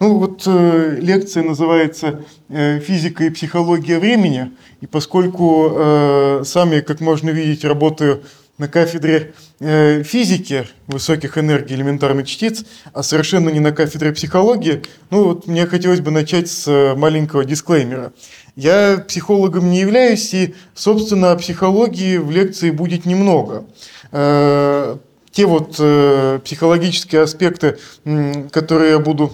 Ну вот э, лекция называется э, «Физика и психология времени», и поскольку э, сами, как можно видеть, работаю на кафедре э, физики высоких энергий элементарных частиц, а совершенно не на кафедре психологии, ну вот мне хотелось бы начать с э, маленького дисклеймера. Я психологом не являюсь, и, собственно, о психологии в лекции будет немного. Э, те вот э, психологические аспекты, которые я буду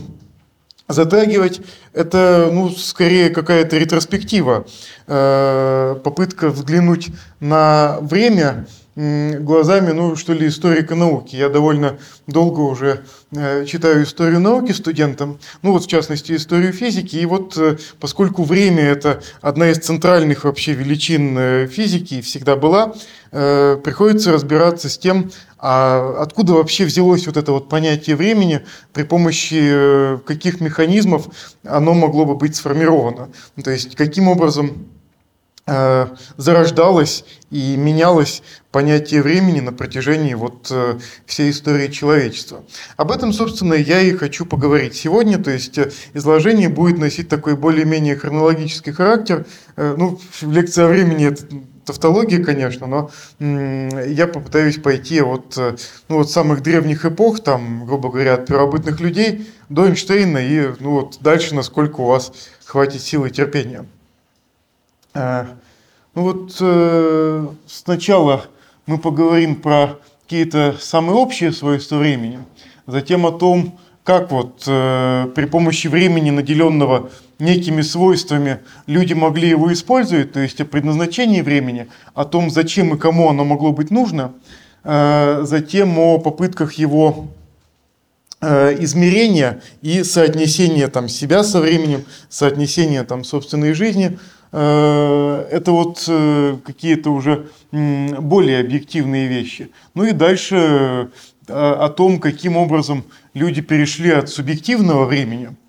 затрагивать, это ну, скорее какая-то ретроспектива, э, попытка взглянуть на время глазами, ну, что ли, историка науки. Я довольно долго уже э, читаю историю науки студентам, ну, вот, в частности, историю физики, и вот, э, поскольку время – это одна из центральных вообще величин физики и всегда была, приходится разбираться с тем, а откуда вообще взялось вот это вот понятие времени, при помощи каких механизмов оно могло бы быть сформировано. То есть, каким образом Э, зарождалось и менялось понятие времени на протяжении вот э, всей истории человечества. Об этом, собственно, я и хочу поговорить сегодня, то есть э, изложение будет носить такой более-менее хронологический характер. Ну, лекция о времени это тавтология, конечно, но я попытаюсь пойти от ну, вот самых древних эпох, там, грубо говоря, от первобытных людей до Эйнштейна и ну, вот дальше, насколько у вас хватит силы и терпения. Э, ну вот э, сначала мы поговорим про какие-то самые общие свойства времени, затем о том, как вот э, при помощи времени, наделенного некими свойствами, люди могли его использовать, то есть о предназначении времени, о том, зачем и кому оно могло быть нужно, затем о попытках его измерения и соотнесения там, себя со временем, соотнесения там, собственной жизни – Э, это вот э, какие-то уже более объективные вещи. Ну и дальше э, о том, каким образом люди перешли от субъективного времени –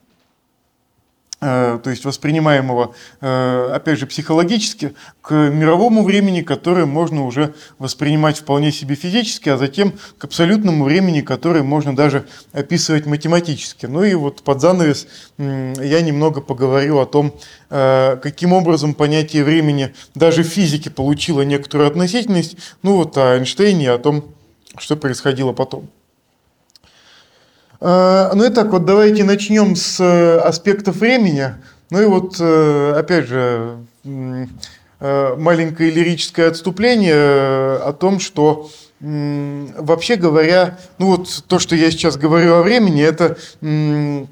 Э, то есть воспринимаемого, э, опять же, психологически, к мировому времени, которое можно уже воспринимать вполне себе физически, а затем к абсолютному времени, которое можно даже описывать математически. Ну и вот под занавес я немного поговорю о том, э, каким образом понятие времени даже в физике получило некоторую относительность, ну вот о Эйнштейне, о том, что происходило потом. А, ну и так вот, давайте начнем с э, аспектов времени. Ну и вот, э, опять же, э, маленькое лирическое отступление о том, что вообще говоря, ну вот то, что я сейчас говорю о времени, это не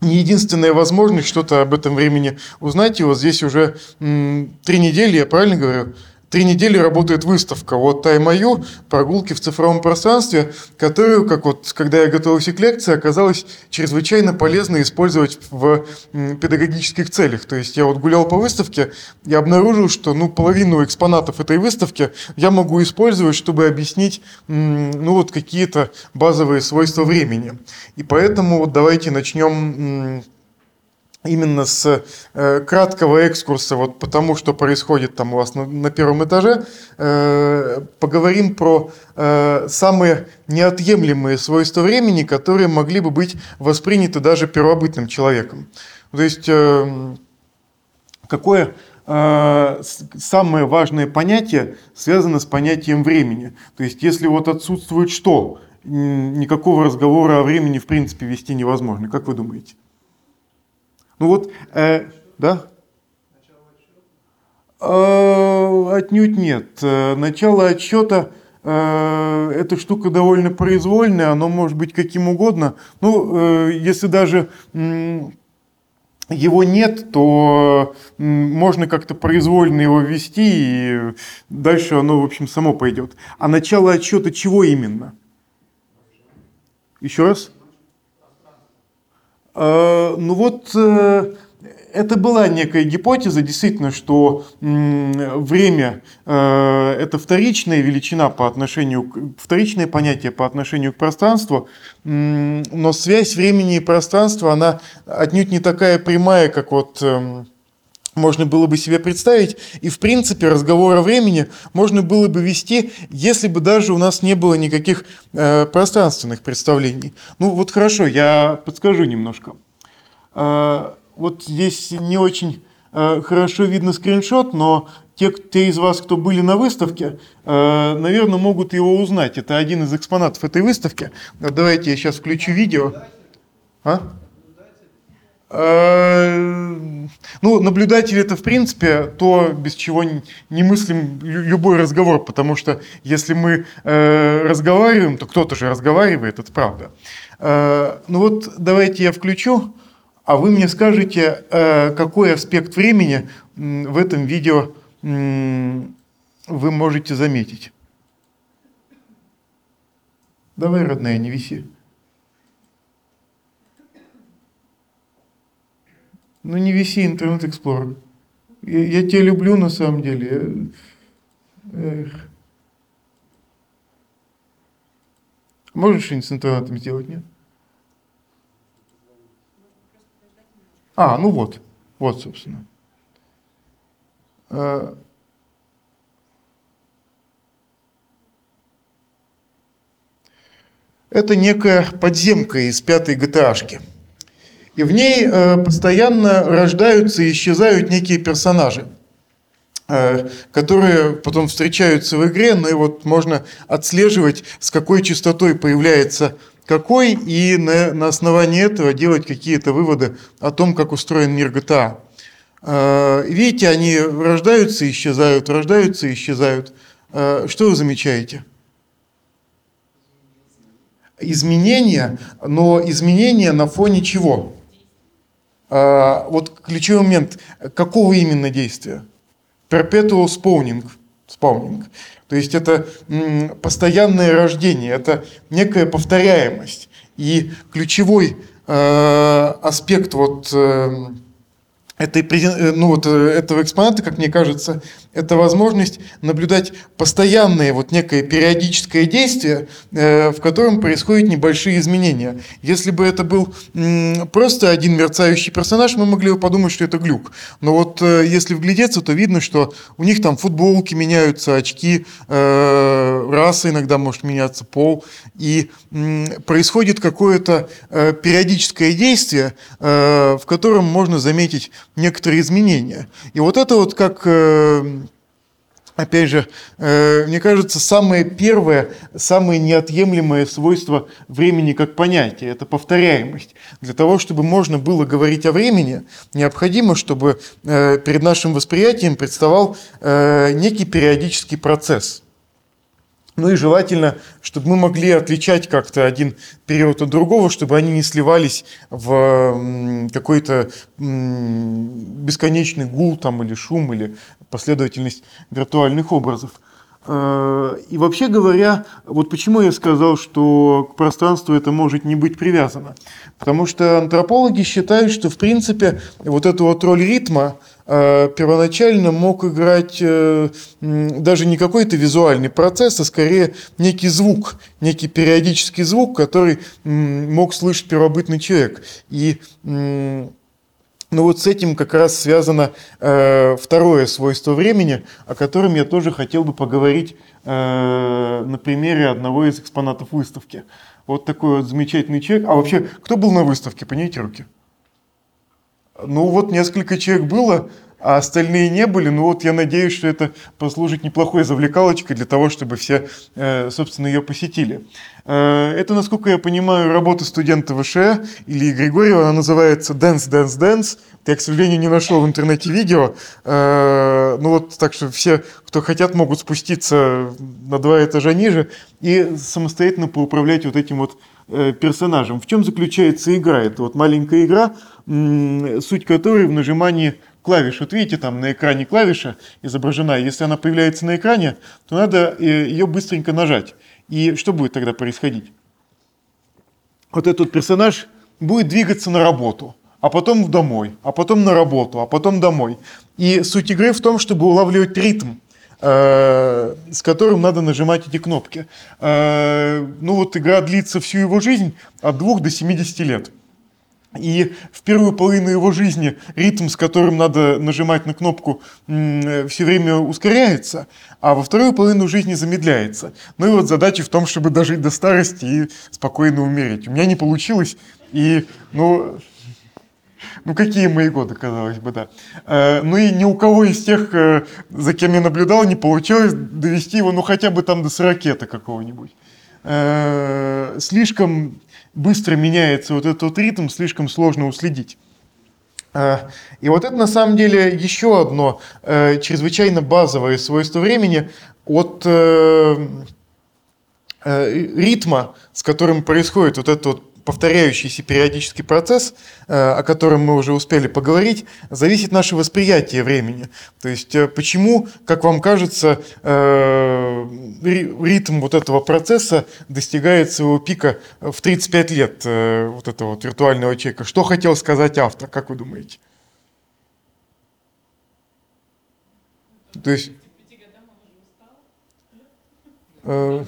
единственная возможность что-то об этом времени узнать. И вот здесь уже три недели, я правильно говорю, Три недели работает выставка вот Таймаю «Прогулки в цифровом пространстве», которую, как вот, когда я готовился к лекции, оказалось чрезвычайно полезно использовать в педагогических целях. То есть я вот гулял по выставке и обнаружил, что ну, половину экспонатов этой выставки я могу использовать, чтобы объяснить ну, вот какие-то базовые свойства времени. И поэтому вот давайте начнем именно с э, краткого экскурса, вот потому что происходит там у вас на, на первом этаже, э, поговорим про э, самые неотъемлемые свойства времени, которые могли бы быть восприняты даже первобытным человеком. То есть, э, какое э, самое важное понятие связано с понятием времени. То есть, если вот отсутствует что, никакого разговора о времени в принципе вести невозможно. Как вы думаете? Ну вот, э, да? Э, отнюдь нет. Э, начало отсчета э, эта штука довольно произвольная, оно может быть каким угодно. Ну, э, если даже его нет, то можно как-то произвольно его ввести, и дальше оно, в общем, само пойдет. А начало отсчета чего именно? Еще раз? Э, ну вот э, это была некая гипотеза, действительно, что время э, – это вторичная величина по отношению, вторичное понятие по отношению к пространству, но связь времени и пространства, она отнюдь не такая прямая, как вот эм, можно было бы себе представить. И, в принципе, разговор о времени можно было бы вести, если бы даже у нас не было никаких э, пространственных представлений. Ну вот хорошо, я подскажу немножко. Э, вот здесь не очень э, хорошо видно скриншот, но те, те из вас, кто были на выставке, э, наверное, могут его узнать. Это один из экспонатов этой выставки. Давайте я сейчас включу видео. А? Э, ну, наблюдатель это, в принципе, то, без чего не мыслим любой разговор, потому что если мы э, разговариваем, то кто-то же разговаривает, это правда. Э, ну вот, давайте я включу, а вы мне скажете, какой аспект времени в этом видео вы можете заметить. Давай, родная, не виси. Ну не виси интернет Explorer. Я, я тебя люблю на самом деле. Эх. Можешь что-нибудь с интернетом сделать, нет? А, ну вот. Вот, собственно. А, это некая подземка из пятой GTA-шки. И в ней э, постоянно рождаются и исчезают некие персонажи, э, которые потом встречаются в игре, но и вот можно отслеживать, с какой частотой появляется какой, и на, на основании этого делать какие-то выводы о том, как устроен мир GTA. Э, видите, они рождаются и исчезают, рождаются и исчезают. Что вы замечаете? Изменения, но изменения на фоне чего? А, вот ключевой момент, какого именно действия? Perpetual spawning. spawning. То есть это постоянное рождение, это некая повторяемость. И ключевой э, аспект вот э, этой, э, ну вот, э, этого экспоната, как мне кажется, это возможность наблюдать постоянное вот некое периодическое действие, э, в котором происходят небольшие изменения. Если бы это был просто один мерцающий персонаж, мы могли бы подумать, что это глюк. Но вот если вглядеться, то видно, что у них там футболки меняются, очки, раса иногда может меняться, пол. И происходит какое-то периодическое действие, в котором можно заметить некоторые изменения. И вот это вот как э, опять же, э, мне кажется, самое первое, самое неотъемлемое свойство времени как понятия – это повторяемость. Для того, чтобы можно было говорить о времени, необходимо, чтобы э, перед нашим восприятием представал некий периодический процесс – ну и желательно, чтобы мы могли отличать как-то один период от другого, чтобы они не сливались в какой-то бесконечный гул там, или шум, или последовательность виртуальных образов. Э, и вообще говоря, вот почему я сказал, что к пространству это может не быть привязано. Потому что антропологи считают, что в принципе вот эту вот роль ритма э, первоначально мог играть э, даже не какой-то визуальный процесс, а скорее некий звук, некий периодический звук, который мог слышать первобытный человек. И но вот с этим как раз связано э, второе свойство времени, о котором я тоже хотел бы поговорить э, на примере одного из экспонатов выставки. Вот такой вот замечательный человек. А вообще, кто был на выставке? Поднимите руки. Ну вот несколько человек было, а остальные не были. Ну вот я надеюсь, что это послужит неплохой завлекалочкой для того, чтобы все, э, собственно, ее посетили. Э, это, насколько я понимаю, работа студента ВШЭ или Григорьева, она называется «Dance, Dance, Dance». Я, к сожалению, не нашел в интернете видео. Э, ну вот, так что все, кто хотят, могут спуститься на два этажа ниже и самостоятельно поуправлять вот этим вот персонажем. В чем заключается игра? Это вот маленькая игра, суть которой в нажимании клавиш. Вот видите, там на экране клавиша изображена. Если она появляется на экране, то надо э, ее быстренько нажать. И что будет тогда происходить? Вот этот персонаж будет двигаться на работу, а потом домой, а потом на работу, а потом домой. И суть игры в том, чтобы улавливать ритм, э, с которым надо нажимать эти кнопки. Э, ну вот игра длится всю его жизнь от 2 до 70 лет. И в первую половину его жизни ритм, с которым надо нажимать на кнопку, все время ускоряется, а во вторую половину жизни замедляется. Ну и вот задача в том, чтобы дожить до старости и спокойно умереть. У меня не получилось, и, ну, ну какие мои годы, казалось бы, да. Э, ну и ни у кого из тех, э, за кем я наблюдал, не получилось довести его, ну хотя бы там до 40 какого-нибудь. Э, слишком быстро меняется вот этот ритм, слишком сложно уследить. А, и вот это на самом деле еще одно э, чрезвычайно базовое свойство времени от э, э, ритма, с которым происходит вот этот вот повторяющийся периодический процесс, э, о котором мы уже успели поговорить, зависит наше восприятие времени. То есть э, почему, как вам кажется, э, ритм вот этого процесса достигает своего пика в 35 лет вот этого вот виртуального человека. Что хотел сказать автор, как вы думаете? То есть... Э?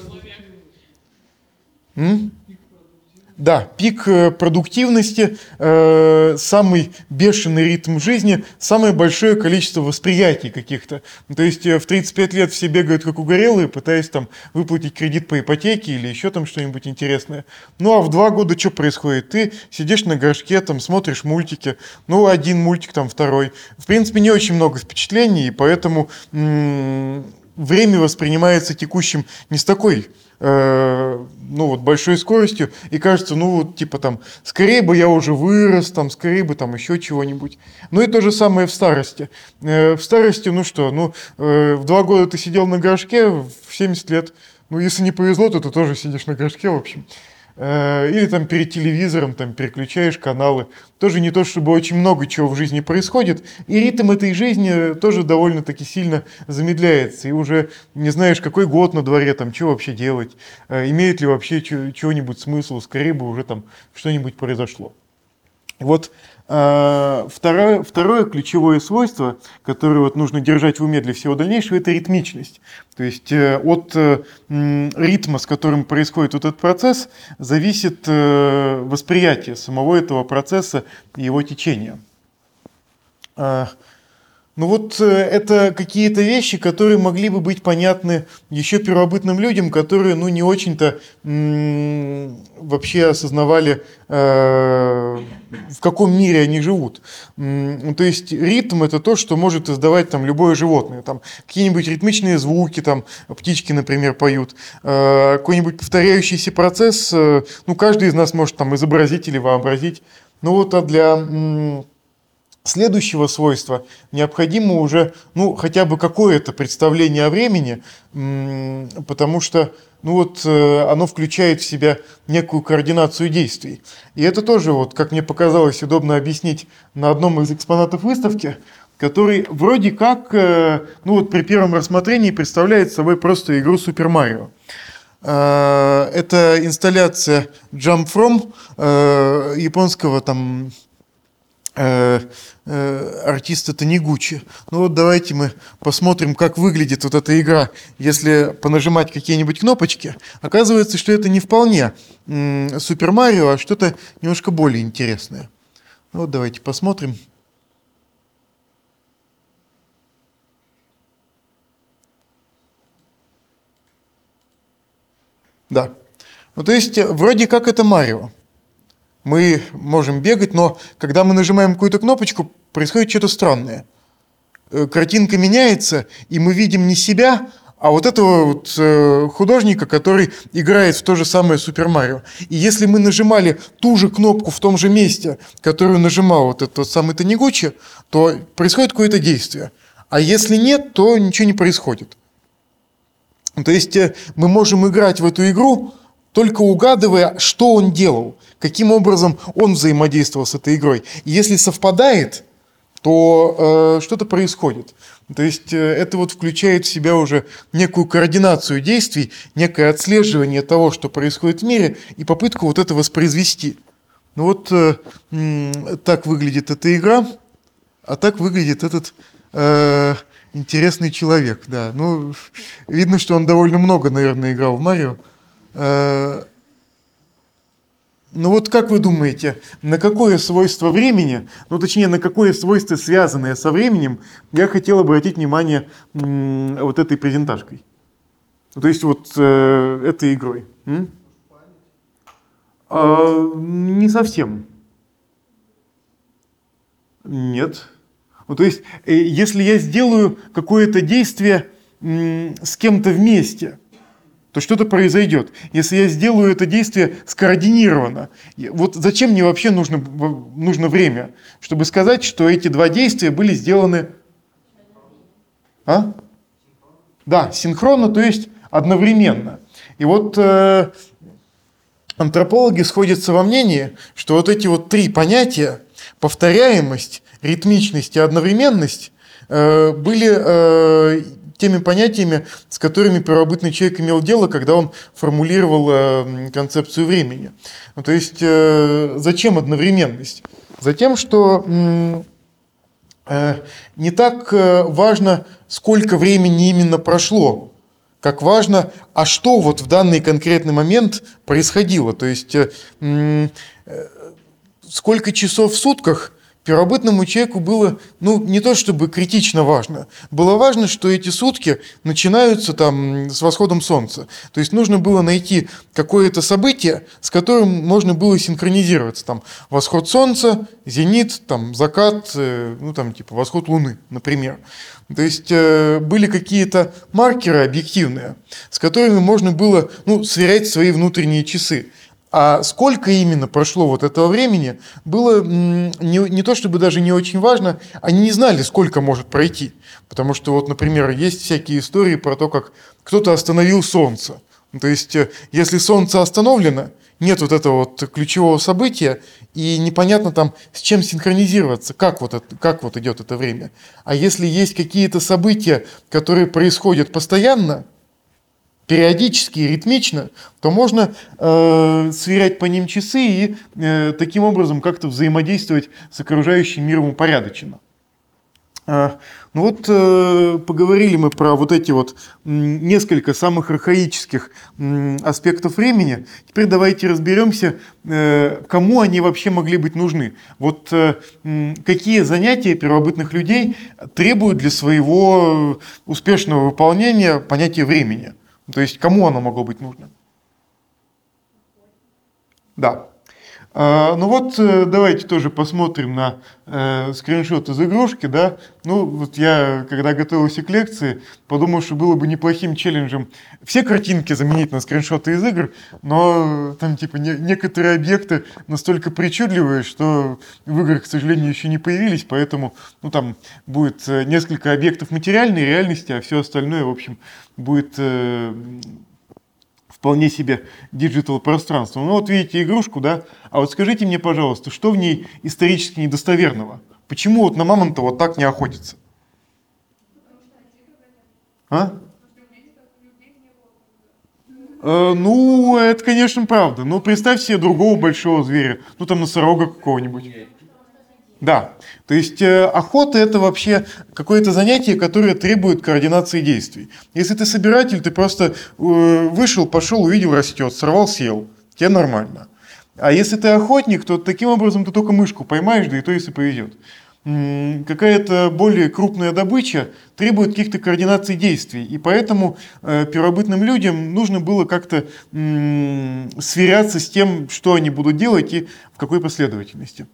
Да, пик э, продуктивности, э, самый бешеный ритм жизни, самое большое количество восприятий каких-то. То есть э, в 35 лет все бегают как угорелые, пытаясь там выплатить кредит по ипотеке или еще там что-нибудь интересное. Ну а в два года что происходит? Ты сидишь на горшке, там смотришь мультики, ну один мультик, там второй. В принципе, не очень много впечатлений, и поэтому время воспринимается текущим не с такой Э, ну вот большой скоростью и кажется, ну вот типа там, скорее бы я уже вырос, там, скорее бы там еще чего-нибудь. Ну и то же самое в старости. Э, в старости, ну что, ну э, в два года ты сидел на горшке, в 70 лет, ну если не повезло, то ты тоже сидишь на горшке, в общем. Э, или там перед телевизором там переключаешь каналы. Тоже не то, чтобы очень много чего в жизни происходит. И ритм этой жизни тоже довольно-таки сильно замедляется. И уже не знаешь, какой год на дворе, там, что вообще делать. Э, имеет ли вообще чего-нибудь смысл. Скорее бы уже там что-нибудь произошло. Вот второе, второе ключевое свойство, которое вот нужно держать в уме для всего дальнейшего, это ритмичность. То есть э, от э, ритма, с которым происходит вот этот процесс, зависит э, восприятие самого этого процесса и его течения. Ну вот э, это какие-то вещи, которые могли бы быть понятны еще первобытным людям, которые ну не очень-то вообще осознавали, э, в каком мире они живут. М- то есть ритм это то, что может издавать там любое животное. Там какие-нибудь ритмичные звуки, там птички, например, поют. Э, какой-нибудь повторяющийся процесс, э, ну каждый из нас может там изобразить или вообразить. Ну вот а для следующего свойства необходимо уже ну, хотя бы какое-то представление о времени, потому что ну вот, э, оно включает в себя некую координацию действий. И это тоже, вот, как мне показалось, удобно объяснить на одном из экспонатов выставки, который вроде как, э, ну вот при первом рассмотрении представляет собой просто игру Super Mario. Э, это инсталляция Jump From, японского там э, э, артиста Танигучи. Ну вот давайте мы посмотрим, как выглядит вот эта игра, если понажимать какие-нибудь кнопочки. Оказывается, что это не вполне Супер Марио, а что-то немножко более интересное. Ну вот давайте посмотрим. Да. Ну, то есть, вроде как это Марио мы можем бегать, но когда мы нажимаем какую-то кнопочку, происходит что-то странное. Э, картинка меняется, и мы видим не себя, а вот этого вот э, художника, который играет в то же самое Супер Марио. И если мы нажимали ту же кнопку в том же месте, которую нажимал вот этот самый Танигучи, то происходит какое-то действие. А если нет, то ничего не происходит. То есть э, мы можем играть в эту игру, только угадывая, что он делал, каким образом он взаимодействовал с этой игрой. И если совпадает, то э, что-то происходит. То есть э, это вот включает в себя уже некую координацию действий, некое отслеживание того, что происходит в мире, и попытку вот это воспроизвести. Ну вот э, э, так выглядит эта игра, а так выглядит этот э, интересный человек. Да. Ну, видно, что он довольно много, наверное, играл в Марио. Э, ну вот как вы думаете, на какое свойство времени, ну точнее на какое свойство, связанное со временем, я хотел обратить внимание вот этой презентажкой? То есть вот э, этой игрой. А, не совсем. Нет. Ну, то есть, э, если я сделаю какое-то действие с кем-то вместе, то что-то произойдет. Если я сделаю это действие скоординированно, вот зачем мне вообще нужно, нужно время, чтобы сказать, что эти два действия были сделаны... А? Да, синхронно, то есть одновременно. И вот э, антропологи сходятся во мнении, что вот эти вот три понятия, повторяемость, ритмичность и одновременность, э, были э, теми понятиями, с которыми первобытный человек имел дело, когда он формулировал э, концепцию времени. Ну, то есть, э, зачем одновременность? Затем, что э, не так важно, сколько времени именно прошло, как важно, а что вот в данный конкретный момент происходило. То есть сколько часов в сутках первобытному человеку было, ну, не то чтобы критично важно. Было важно, что эти сутки начинаются там с восходом солнца. То есть нужно было найти какое-то событие, с которым можно было синхронизироваться. Там восход солнца, зенит, там закат, э, ну, там типа восход луны, например. То есть э, были какие-то маркеры объективные, с которыми можно было ну, сверять свои внутренние часы. А сколько именно прошло вот этого времени, было не, не то чтобы даже не очень важно, они не знали, сколько может пройти. Потому что вот, например, есть всякие истории про то, как кто-то остановил Солнце. То есть, э, если Солнце остановлено, нет вот этого вот ключевого события, и непонятно там, с чем синхронизироваться, как вот, это, как вот идет это время. А если есть какие-то события, которые происходят постоянно, периодически и ритмично, то можно э, сверять по ним часы и э, таким образом как-то взаимодействовать с окружающим миром упорядоченно. А, ну вот э, поговорили мы про вот эти вот несколько самых архаических аспектов времени. Теперь давайте разберемся, э, кому они вообще могли быть нужны. Вот э, какие занятия первобытных людей требуют для своего успешного выполнения понятия времени. То есть кому оно могло быть нужно? Да. А, ну вот э, давайте тоже посмотрим на э, скриншот из игрушки, да. Ну вот я, когда готовился к лекции, подумал, что было бы неплохим челленджем все картинки заменить на скриншоты из игр, но там типа не, некоторые объекты настолько причудливые, что в играх, к сожалению, еще не появились, поэтому ну там будет э, несколько объектов материальной реальности, а все остальное, в общем, будет э, вполне себе digital пространство. Ну вот видите игрушку, да? А вот скажите мне, пожалуйста, что в ней исторически недостоверного? Почему вот на мамонта вот так не охотится? А? Э, ну, это, конечно, правда. Но представь себе другого большого зверя. Ну, там носорога какого-нибудь. Да, то есть э, охота это вообще какое-то занятие, которое требует координации действий. Если ты собиратель, ты просто э, вышел, пошел, увидел, растет, сорвал, съел, тебе нормально. А если ты охотник, то таким образом ты только мышку поймаешь, да и то если повезет. Какая-то более крупная добыча требует каких-то координаций действий, и поэтому э, первобытным людям нужно было как-то э, сверяться с тем, что они будут делать и в какой последовательности.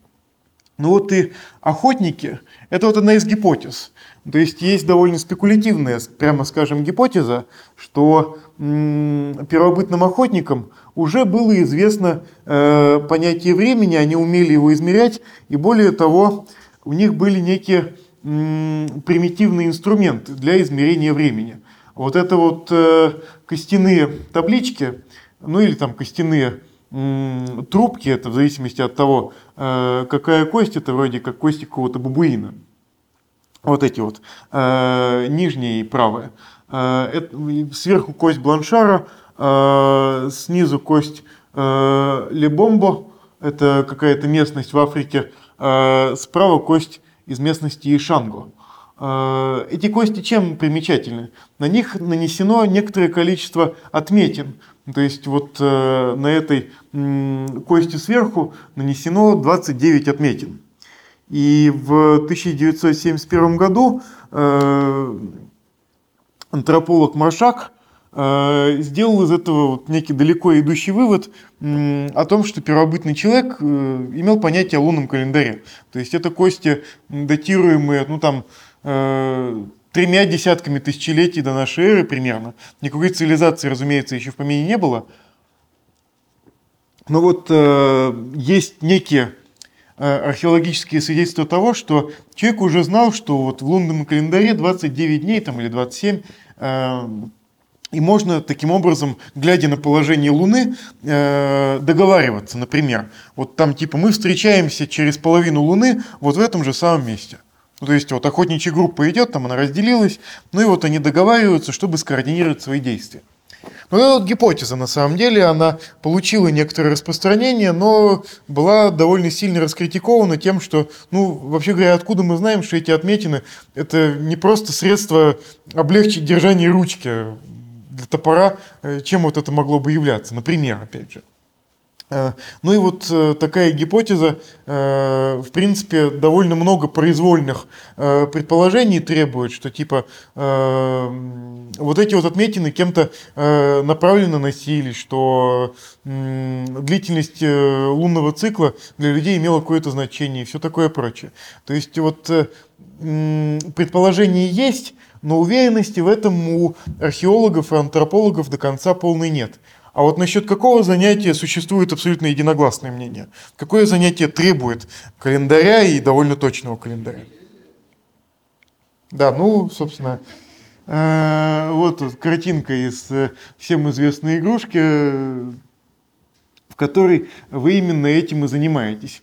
Ну вот и охотники – это вот одна из гипотез. То есть есть довольно спекулятивная, прямо скажем, гипотеза, что первобытным охотникам уже было известно э, понятие времени, они умели его измерять, и более того, у них были некие примитивные инструменты для измерения времени. Вот это вот э, костяные таблички, ну или там костяные трубки, это в зависимости от того, э, какая кость, это вроде как кости какого-то бабуина. Вот эти вот, э, нижняя и правая. Э, сверху кость бланшара, снизу кость лебомбо, это какая-то местность в Африке, справа кость из местности Ишанго. Эти кости чем примечательны? На них нанесено некоторое количество отметин. То есть вот э, на этой м, кости сверху нанесено 29 отметин. И в 1971 году э, антрополог Маршак э, сделал из этого вот некий далеко идущий вывод о том, что первобытный человек э, имел понятие о лунном календаре. То есть это кости, датируемые, ну там, э, тремя десятками тысячелетий до нашей эры примерно. Никакой цивилизации, разумеется, еще в помине не было. Но вот э, есть некие э, археологические свидетельства того, что человек уже знал, что вот в лунном календаре 29 дней там, или 27, э, и можно таким образом, глядя на положение Луны, э, договариваться, например. Вот там типа мы встречаемся через половину Луны вот в этом же самом месте. Ну, то есть вот охотничья группа идет, там она разделилась, ну и вот они договариваются, чтобы скоординировать свои действия. Ну, это вот гипотеза, на самом деле, она получила некоторое распространение, но была довольно сильно раскритикована тем, что, ну, вообще говоря, откуда мы знаем, что эти отметины – это не просто средство облегчить держание ручки для топора, э, чем вот это могло бы являться, например, опять же. Э, ну и вот э, такая гипотеза, э, в принципе, довольно много произвольных предположений требует, что типа вот эти вот отметины кем-то направленно носились, что длительность лунного цикла для людей имела какое-то значение и все такое прочее. То есть вот предположение есть, но уверенности в этом у археологов и антропологов до конца полной нет. А вот насчет какого занятия существует абсолютно единогласное мнение? Какое занятие требует календаря и довольно точного календаря? Да, ну, собственно, э, вот картинка из э, всем известной игрушки, в которой вы именно этим и занимаетесь.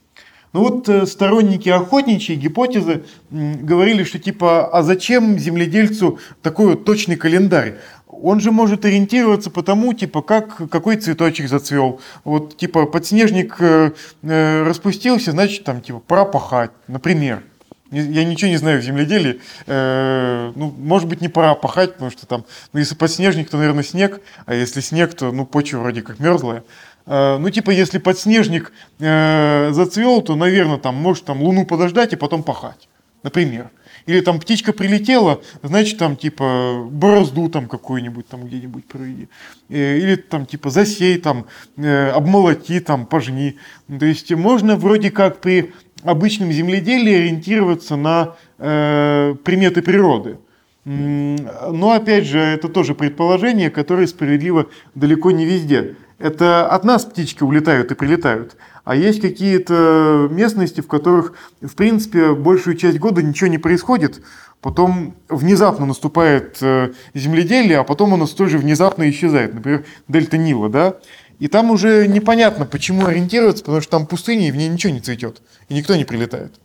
Ну вот э, сторонники охотничьей гипотезы говорили, что типа, а зачем земледельцу такой вот точный календарь? Он же может ориентироваться по тому, типа, как, какой цветочек зацвел. Вот, типа, подснежник э, э, распустился, значит, там, типа, пора пахать, например. Я ничего не знаю в земледелии. Э, ну, может быть, не пора пахать, потому что там, ну, если подснежник, то, наверное, снег, а если снег, то, ну, почва вроде как мерзлая. Э, ну, типа, если подснежник э, зацвел, то, наверное, там, может, там, луну подождать и потом пахать, например. Или там птичка прилетела, значит, там типа борозду там какую-нибудь там где-нибудь проведи. Э, или там типа засей, там, э, обмолоти, там, пожни. То есть можно вроде как при обычном земледелии ориентироваться на э, приметы природы. Но опять же, это тоже предположение, которое справедливо далеко не везде. Это от нас птички улетают и прилетают. А есть какие-то местности, в которых, в принципе, большую часть года ничего не происходит, потом внезапно наступает э, земледелие, а потом оно столь же внезапно исчезает. Например, дельта Нила, да? И там уже непонятно, почему ориентироваться, потому что там пустыня, и в ней ничего не цветет, и никто не прилетает.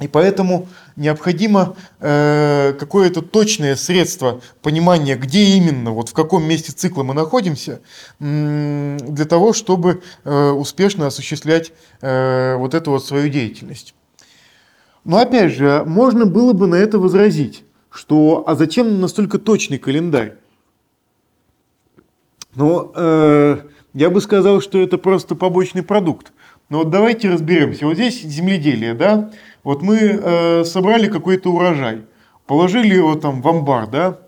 И поэтому необходимо э, какое-то точное средство понимания, где именно, вот в каком месте цикла мы находимся, для того, чтобы э, успешно осуществлять э, вот эту вот свою деятельность. Но опять же, можно было бы на это возразить, что а зачем настолько точный календарь? Но э, я бы сказал, что это просто побочный продукт. Но вот давайте разберемся. Вот здесь земледелие, да? Вот мы э, собрали какой-то урожай, положили его там в амбар, да?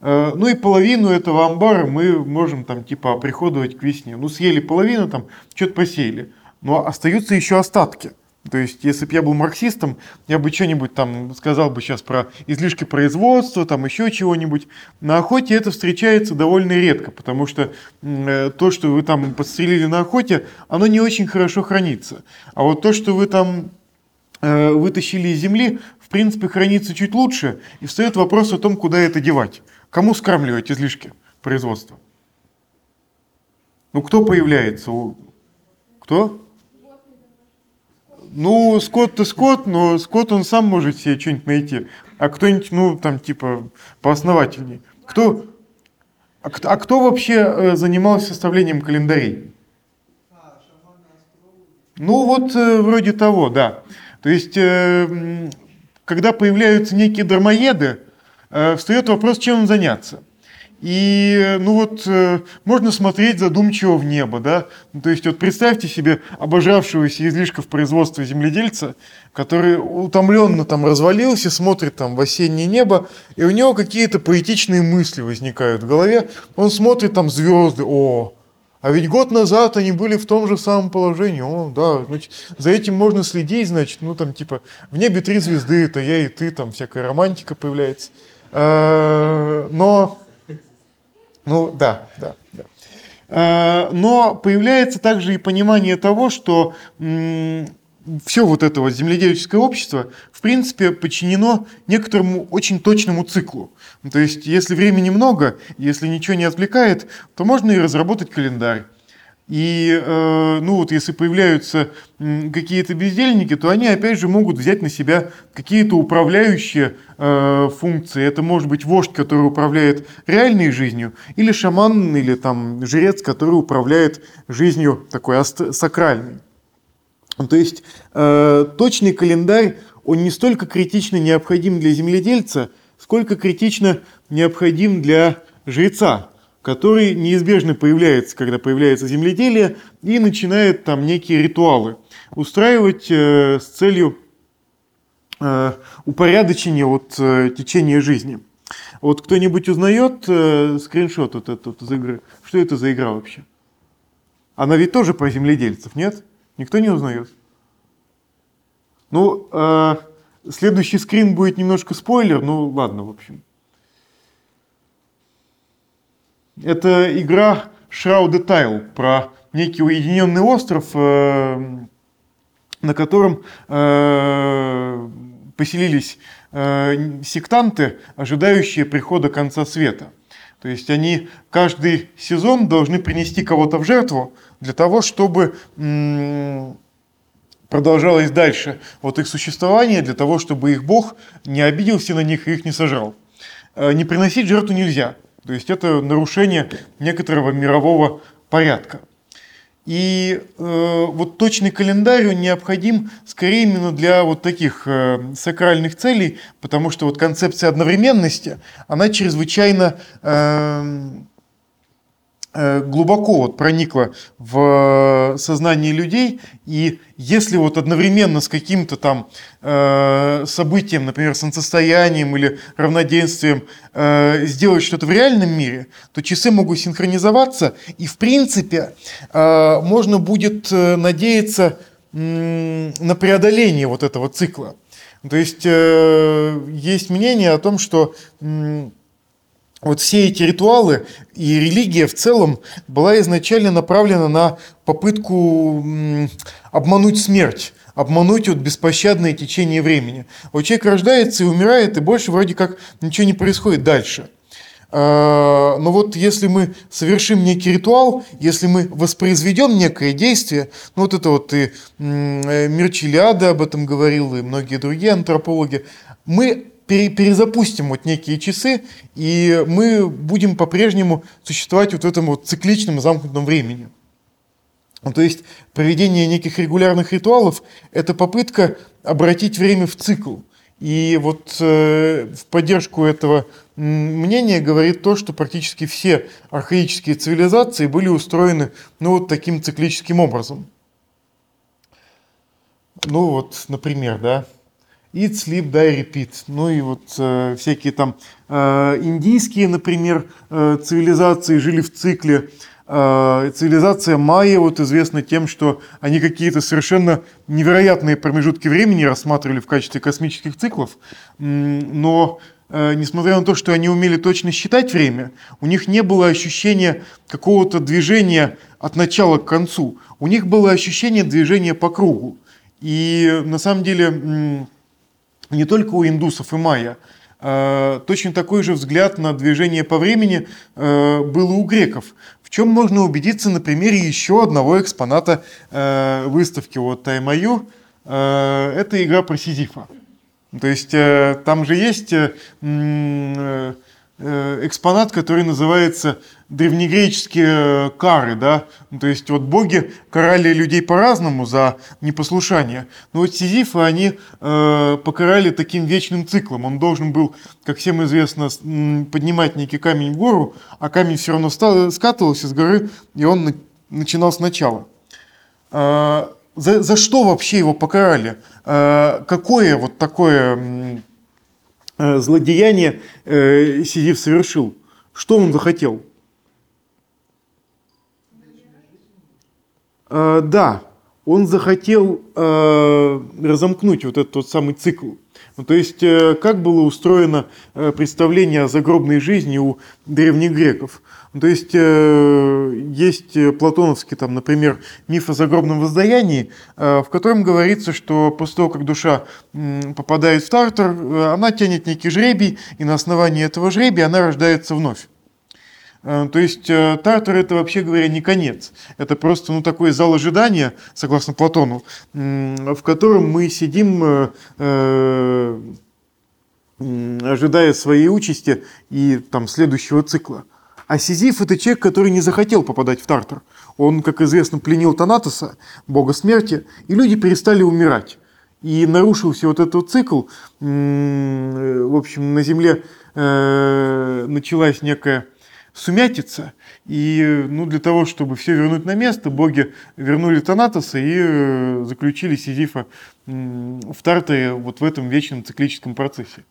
Э, ну и половину этого амбара мы можем там типа оприходовать к весне. Ну съели половину, там что-то посеяли. Но остаются еще остатки. То есть, если бы я был марксистом, я бы что-нибудь там сказал бы сейчас про излишки производства, там еще чего-нибудь. На охоте это встречается довольно редко, потому что э, то, что вы там подстрелили на охоте, оно не очень хорошо хранится. А вот то, что вы там вытащили из земли, в принципе, хранится чуть лучше, и встает вопрос о том, куда это девать. Кому скармливать излишки производства? Ну, кто появляется? Кто? Ну, Скотт-то Скотт, но Скотт он сам может себе что-нибудь найти. А кто-нибудь, ну, там, типа, поосновательней. Кто, а, кто, а кто вообще э, занимался составлением календарей? Ну, вот э, вроде того, да. То есть, э, когда появляются некие дармоеды, встает вопрос, чем заняться. И, ну вот, э, можно смотреть задумчиво в небо, да. Ну, то есть, вот представьте себе обожравшегося излишков производства земледельца, который утомленно там развалился, смотрит там в осеннее небо, и у него какие-то поэтичные мысли возникают в голове. Он смотрит там звезды, о, а ведь год назад они были в том же самом положении. О, да, значит, за этим можно следить, значит, ну там типа в небе три звезды, это я и ты, там всякая романтика появляется. А, но ну да, да, да. Э, но появляется также и понимание того, что все вот это вот земледельческое общество, в принципе, подчинено некоторому очень точному циклу. То есть, если времени много, если ничего не отвлекает, то можно и разработать календарь. И э, ну вот если появляются какие-то бездельники, то они опять же могут взять на себя какие-то управляющие э, функции. Это может быть вождь, который управляет реальной жизнью, или шаман, или там жрец, который управляет жизнью такой сакральной. То есть э, точный календарь, он не столько критично необходим для земледельца, сколько критично необходим для жреца который неизбежно появляется, когда появляется земледелие, и начинает там некие ритуалы устраивать э, с целью э, упорядочения вот, э, течения жизни. Вот кто-нибудь узнает э, скриншот вот этот из игры? Что это за игра вообще? Она ведь тоже про земледельцев, нет? Никто не узнает? Ну, э, следующий скрин будет немножко спойлер, ну ладно, в общем. Это игра Shrouded Tile про некий уединенный остров, э, на котором э, поселились э, сектанты, ожидающие прихода конца света. То есть они каждый сезон должны принести кого-то в жертву для того, чтобы продолжалось дальше вот их существование, для того, чтобы их бог не обиделся на них и их не сожрал. Не приносить жертву нельзя. То есть это нарушение некоторого мирового порядка. И э, вот точный календарь необходим скорее именно для вот таких э, сакральных целей, потому что вот концепция одновременности, она чрезвычайно э, Э, глубоко вот проникла в сознание людей, и если вот одновременно с каким-то там э, событием, например, солнцестоянием или равноденствием э, сделать что-то в реальном мире, то часы могут синхронизоваться, и в принципе э, можно будет э, надеяться э, на преодоление вот этого цикла. То есть э, есть мнение о том, что э, вот все эти ритуалы и религия в целом была изначально направлена на попытку обмануть смерть обмануть вот беспощадное течение времени. Вот человек рождается и умирает, и больше вроде как ничего не происходит дальше. А, но вот если мы совершим некий ритуал, если мы воспроизведем некое действие, ну вот это вот и Мирчелиада об этом говорил, и многие другие антропологи, мы перезапустим вот некие часы, и мы будем по-прежнему существовать вот в этом вот цикличном замкнутом времени. Ну, то есть проведение неких регулярных ритуалов – это попытка обратить время в цикл. И вот э, в поддержку этого мнения говорит то, что практически все архаические цивилизации были устроены ну, вот таким циклическим образом. Ну вот, например, да, Eat, Sleep, Die, Repeat. Ну и вот э, всякие там э, индийские, например, э, цивилизации жили в цикле. Э, цивилизация майя вот известна тем, что они какие-то совершенно невероятные промежутки времени рассматривали в качестве космических циклов. Но э, несмотря на то, что они умели точно считать время, у них не было ощущения какого-то движения от начала к концу. У них было ощущение движения по кругу. И на самом деле не только у индусов и майя. А, точно такой же взгляд на движение по времени а, был и у греков. В чем можно убедиться на примере еще одного экспоната а, выставки вот Таймаю. Это игра про Сизифа. То есть там же есть э, экспонат, который называется древнегреческие кары, да, ну, то есть вот боги карали людей по-разному за непослушание, но вот Сизифы они э, покарали таким вечным циклом, он должен был, как всем известно, поднимать некий камень в гору, а камень все равно стал, скатывался с горы, и он на, начинал сначала. Э, за, за что вообще его покарали? Э, какое вот такое э, злодеяние э, Сизиф совершил? Что он захотел? Э, да, он захотел э, разомкнуть вот этот тот самый цикл. Ну, то есть, э, как было устроено э, представление о загробной жизни у древних греков? Ну, то есть, э, есть платоновский, там, например, миф о загробном воздаянии, в котором говорится, что после того, как душа попадает в Тартар, она тянет некий жребий, и на основании этого жребия она рождается вновь. Э, то есть э, Тартар это вообще говоря не конец. Это просто ну, такой зал ожидания, согласно Платону, в котором мы сидим, э, ожидая своей участи и там, следующего цикла. А Сизиф это человек, который не захотел попадать в Тартар. Он, как известно, пленил Танатоса, бога смерти, и люди перестали умирать. И нарушился вот этот цикл. В общем, на Земле началась некая сумятица. И ну, для того, чтобы все вернуть на место, боги вернули Танатоса и э, заключили Сизифа в Тартаре вот в этом вечном циклическом процессе.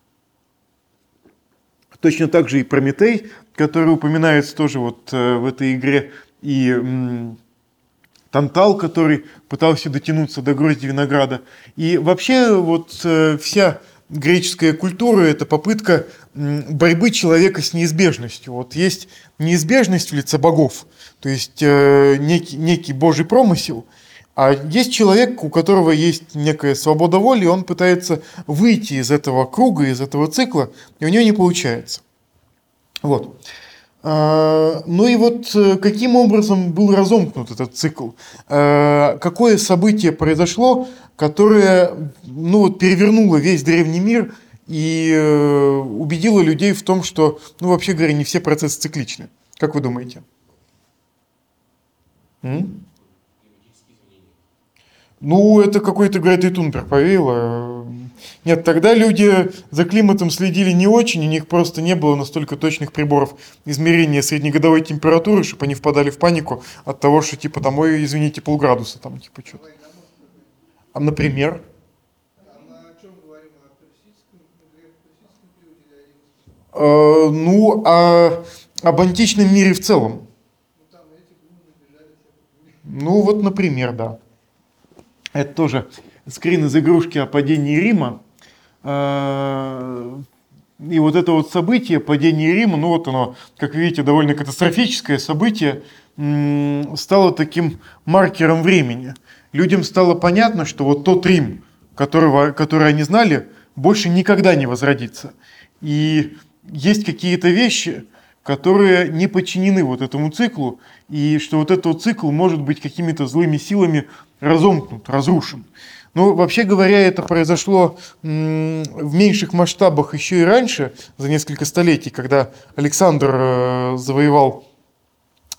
Точно так же и Прометей, который упоминается тоже вот э, в этой игре, и Тантал, который пытался дотянуться до грозди винограда. И вообще вот э, вся греческая культура – это попытка борьбы человека с неизбежностью. Вот есть неизбежность в лице богов, то есть э, некий, некий божий промысел, а есть человек, у которого есть некая свобода воли, и он пытается выйти из этого круга, из этого цикла, и у него не получается. Вот. А, ну и вот э, каким образом был разомкнут этот цикл? А, какое событие произошло, которое ну, вот, перевернуло весь древний мир и э, убедило людей в том, что, ну вообще говоря, не все процессы цикличны. Как вы думаете? М? Ну, это какой-то Грета Тунберг повеяло. Нет, тогда люди за климатом следили не очень, у них просто не было настолько точных приборов измерения среднегодовой температуры, чтобы они впадали в панику от того, что типа там, ой, извините, полградуса там, типа что-то. А, например? А, ну, а об античном мире в целом. Ну, вот, например, да. Это тоже скрин из игрушки о падении Рима. А, и вот это вот событие, падение Рима, ну вот оно, как видите, довольно катастрофическое событие, стало таким маркером времени людям стало понятно, что вот тот Рим, которого, который они знали, больше никогда не возродится. И есть какие-то вещи, которые не подчинены вот этому циклу, и что вот этот цикл может быть какими-то злыми силами разомкнут, разрушен. Но вообще говоря, это произошло в меньших масштабах еще и раньше, за несколько столетий, когда Александр э, завоевал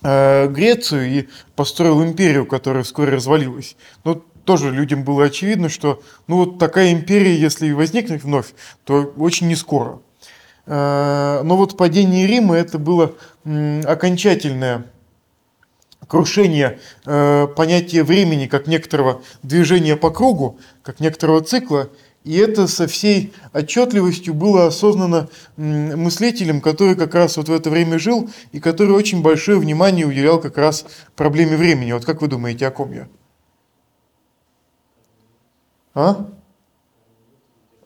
Э, Грецию и построил империю, которая вскоре развалилась. Но тоже людям было очевидно, что ну вот такая империя, если возникнет вновь, то очень не скоро. Э, но вот падение Рима это было окончательное крушение э, понятия времени как некоторого движения по кругу, как некоторого цикла, и это со всей отчетливостью было осознано мыслителем, который как раз вот в это время жил и который очень большое внимание уделял как раз проблеме времени. Вот как вы думаете, о ком я? А?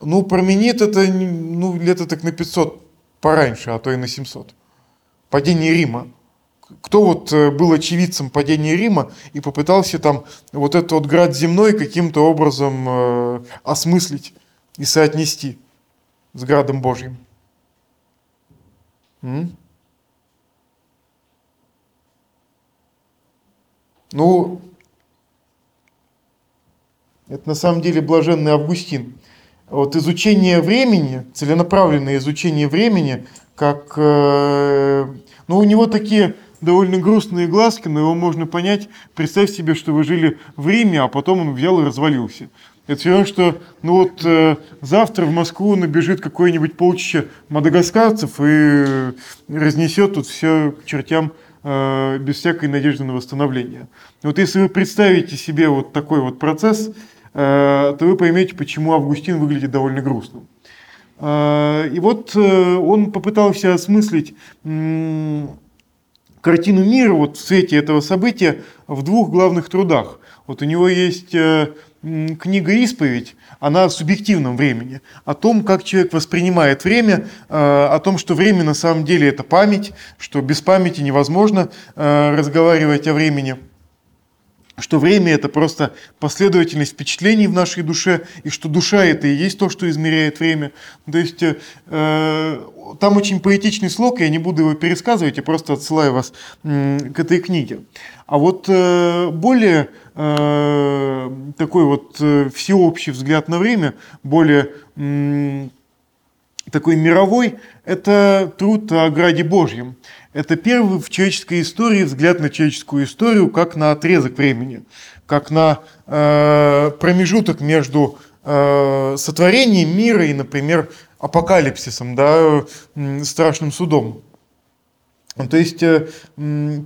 Ну, променит это ну, лето так на 500 пораньше, а то и на 700. Падение Рима кто вот э, был очевидцем падения Рима и попытался там вот этот вот град земной каким-то образом э, осмыслить и соотнести с градом Божьим? М? Ну, это на самом деле блаженный Августин. вот изучение времени, целенаправленное изучение времени, как, э, ну, у него такие довольно грустные глазки, но его можно понять. Представь себе, что вы жили в Риме, а потом он взял и развалился. Это все равно, что ну вот э, завтра в Москву набежит какое-нибудь полчища мадагаскарцев и разнесет тут все к чертям э, без всякой надежды на восстановление. Вот если вы представите себе вот такой вот процесс, э, то вы поймете, почему Августин выглядит довольно грустным. Э, и вот э, он попытался осмыслить э, картину мира вот в свете этого события в двух главных трудах. Вот у него есть э, книга «Исповедь», она о субъективном времени, о том, как человек воспринимает время, э, о том, что время на самом деле это память, что без памяти невозможно э, разговаривать о времени – что время это просто последовательность впечатлений в нашей душе, и что душа это и есть то, что измеряет время. То есть э, там очень поэтичный слог, я не буду его пересказывать, я просто отсылаю вас э, к этой книге. А вот э, более э, такой вот э, всеобщий взгляд на время, более э, такой мировой, это труд о Граде Божьем. Это первый в человеческой истории взгляд на человеческую историю как на отрезок времени, как на э, промежуток между э, сотворением мира и, например, апокалипсисом, да, страшным судом. То есть э,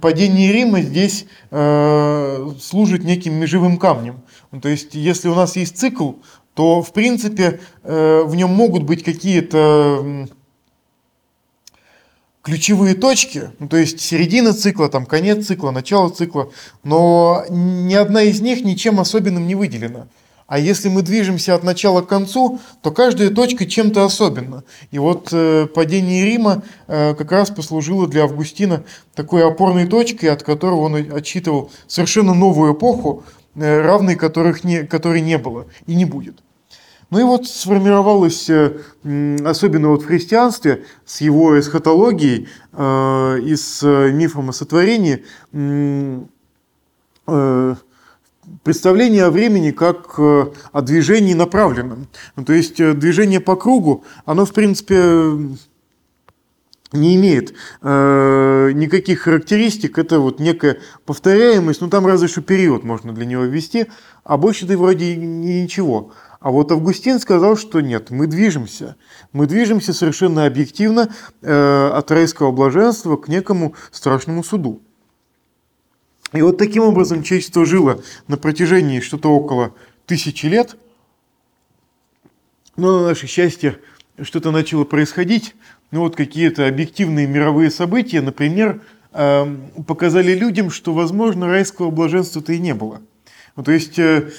падение Рима здесь э, служит неким межевым камнем. То есть если у нас есть цикл, то в принципе э, в нем могут быть какие-то ключевые точки, ну, то есть середина цикла, там конец цикла, начало цикла, но ни одна из них ничем особенным не выделена. А если мы движемся от начала к концу, то каждая точка чем-то особенна. И вот э, падение Рима э, как раз послужило для Августина такой опорной точкой, от которой он отчитывал совершенно новую эпоху, э, равной которых не, которой не было и не будет. Ну и вот сформировалось, э, особенно вот в христианстве, с его эсхатологией э, и с э, мифом о сотворении, представление о времени как о движении направленном. Ну, то есть движение по кругу, оно в принципе не имеет э, никаких характеристик, это вот некая повторяемость, ну там разве что период можно для него ввести, а больше-то вроде ничего. А вот Августин сказал, что нет, мы движемся. Мы движемся совершенно объективно э, от райского блаженства к некому страшному суду. И вот таким образом человечество жило на протяжении что-то около тысячи лет. Но на наше счастье что-то начало происходить. Ну вот какие-то объективные мировые события, например, э, показали людям, что, возможно, райского блаженства-то и не было. Ну, то есть... Э,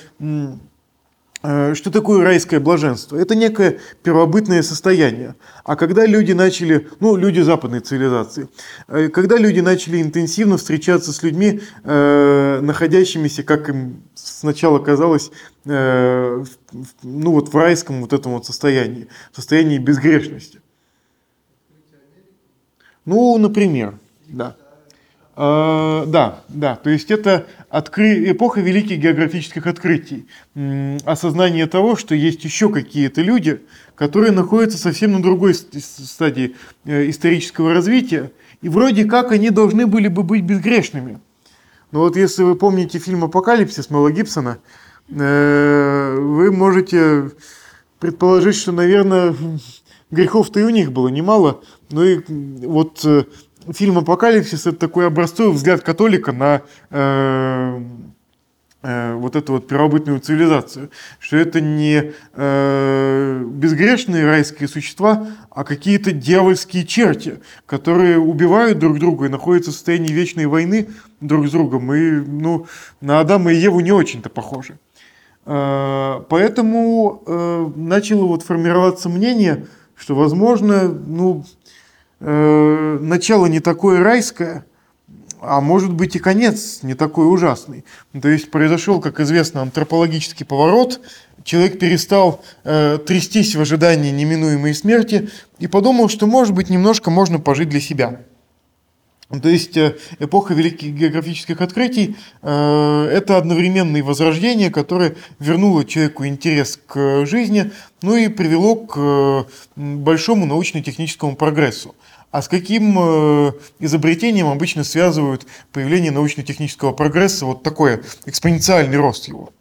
Э, что такое райское блаженство? Это некое первобытное состояние. А когда люди начали, ну, люди западной цивилизации, э, когда люди начали интенсивно встречаться с людьми, находящимися, как им сначала казалось, ну, вот в райском вот этом вот состоянии, состоянии безгрешности. Ну, например, да. Uh, да, да, то есть это откры... эпоха великих географических открытий, осознание того, что есть еще какие-то люди, которые находятся совсем на другой стадии э, исторического развития, и вроде как они должны были бы быть безгрешными. Но вот если вы помните фильм «Апокалипсис» Мэла Гибсона, э, вы можете предположить, что, наверное, грехов-то и у них было немало, но и вот э, фильм «Апокалипсис» — это такой образцовый взгляд католика на э, э, вот эту вот первобытную цивилизацию, что это не э, безгрешные райские существа, а какие-то дьявольские черти, которые убивают друг друга и находятся в состоянии вечной войны друг с другом, и ну, на Адама и Еву не очень-то похожи. Э, поэтому э, начало вот формироваться мнение, что, возможно, ну, э, начало не такое райское, а может быть и конец не такой ужасный. То есть произошел, как известно, антропологический поворот, человек перестал э, трястись в ожидании неминуемой смерти и подумал, что, может быть, немножко можно пожить для себя. То есть э, эпоха великих географических открытий э, – это одновременное возрождение, которое вернуло человеку интерес к жизни, ну и привело к э, большому научно-техническому прогрессу. А с каким изобретением обычно связывают появление научно-технического прогресса, вот такой экспоненциальный рост его?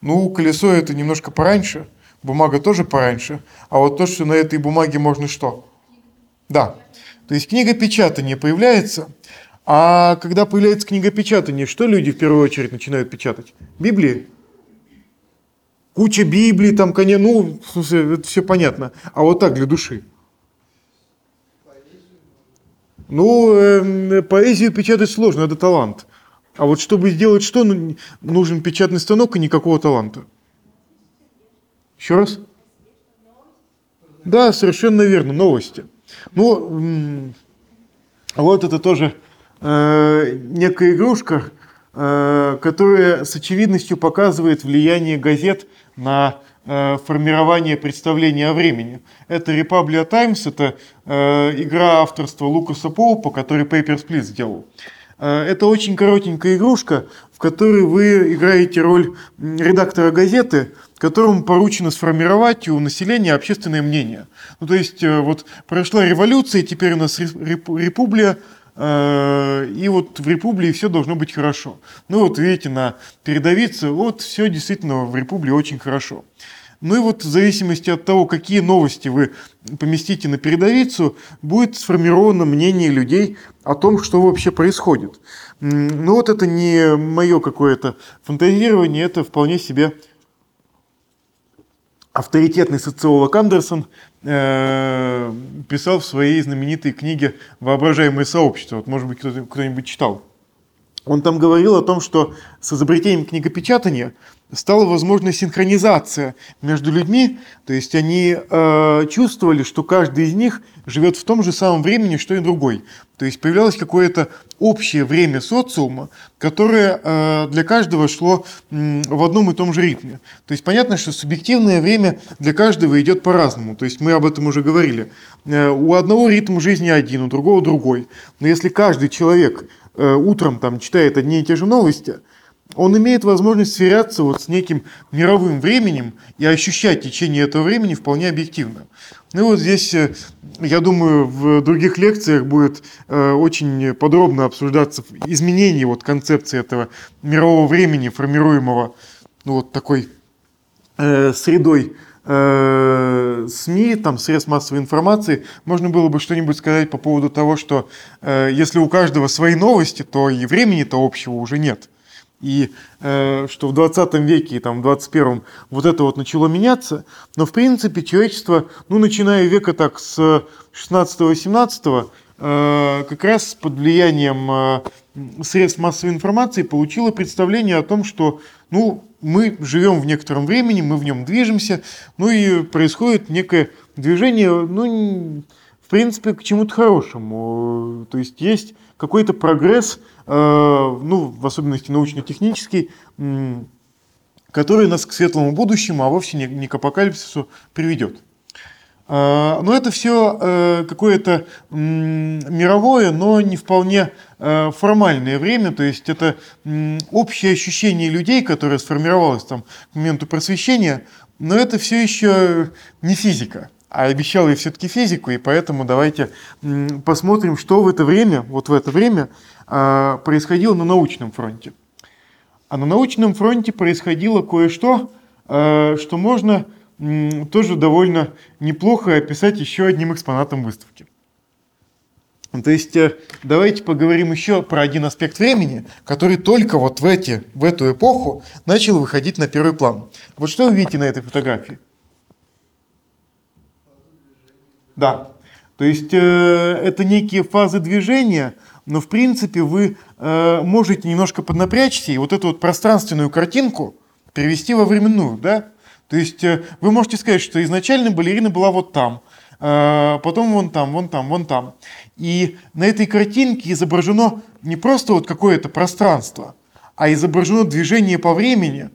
Ну, колесо это немножко пораньше, бумага тоже пораньше, а вот то, что на этой бумаге можно что? Да. То есть книга печатания появляется, а когда появляется книга печатания, что люди в первую очередь начинают печатать? Библии? Куча Библии, там, конечно, ну, в смысле, это все понятно. А вот так, для души. Ну, э, поэзию печатать сложно, это талант. А вот чтобы сделать что, ну, нужен печатный станок и никакого таланта. Еще раз? Да, совершенно верно, новости. Ну, вот это тоже э, некая игрушка, э, которая с очевидностью показывает влияние газет на э, формирование представления о времени. Это Republic Times, это э, игра авторства Лукаса Поупа, который Papers, Please сделал. Э, это очень коротенькая игрушка, в которой вы играете роль редактора газеты, которому поручено сформировать у населения общественное мнение. Ну, то есть, э, вот прошла революция, теперь у нас республика, э, и вот в республике все должно быть хорошо. Ну вот видите, на передовице, вот все действительно в республике очень хорошо. Ну и вот в зависимости от того, какие новости вы поместите на передовицу, будет сформировано мнение людей о том, что вообще происходит. Ну вот это не мое какое-то фантазирование, это вполне себе авторитетный социолог Андерсон э, писал в своей знаменитой книге «Воображаемое сообщество». Вот, может быть, кто-нибудь читал. Он там говорил о том, что с изобретением книгопечатания стала возможна синхронизация между людьми, то есть они э, чувствовали, что каждый из них живет в том же самом времени, что и другой. То есть появлялось какое-то общее время социума, которое э, для каждого шло э, в одном и том же ритме. То есть понятно, что субъективное время для каждого идет по-разному. То есть мы об этом уже говорили. Э, у одного ритм жизни один, у другого другой. Но если каждый человек э, утром там читает одни и те же новости, он имеет возможность сверяться вот с неким мировым временем и ощущать течение этого времени вполне объективно. Ну и вот здесь, э, я думаю, в других лекциях будет э, очень подробно обсуждаться изменение вот концепции этого мирового времени, формируемого ну, вот такой э, средой э, СМИ, там, средств массовой информации, можно было бы что-нибудь сказать по поводу того, что э, если у каждого свои новости, то и времени-то общего уже нет и э, что в 20 веке там, в 21 вот это вот начало меняться, но в принципе человечество, ну начиная века так с 16-17, э, как раз под влиянием э, средств массовой информации получило представление о том, что ну, мы живем в некотором времени, мы в нем движемся, ну и происходит некое движение, ну, в принципе, к чему-то хорошему. То есть есть какой-то прогресс, э, ну, в особенности научно-технический, который нас к светлому будущему, а вовсе не к апокалипсису приведет. Э, но это все э, какое-то мировое, но не вполне формальное время, то есть это общее ощущение людей, которое сформировалось там к моменту просвещения, но это все еще не физика а обещал я все-таки физику, и поэтому давайте посмотрим, что в это время, вот в это время а, происходило на научном фронте. А на научном фронте происходило кое-что, а, что можно тоже довольно неплохо описать еще одним экспонатом выставки. То есть э, давайте поговорим еще про один аспект времени, который только вот в, эти, в эту эпоху начал выходить на первый план. Вот что вы видите на этой фотографии? Да. То есть э, это некие фазы движения, но в принципе вы э, можете немножко поднапрячься и вот эту вот пространственную картинку перевести во временную, да? То есть э, вы можете сказать, что изначально балерина была вот там, э, потом вон там, вон там, вон там. И на этой картинке изображено не просто вот какое-то пространство, а изображено движение по времени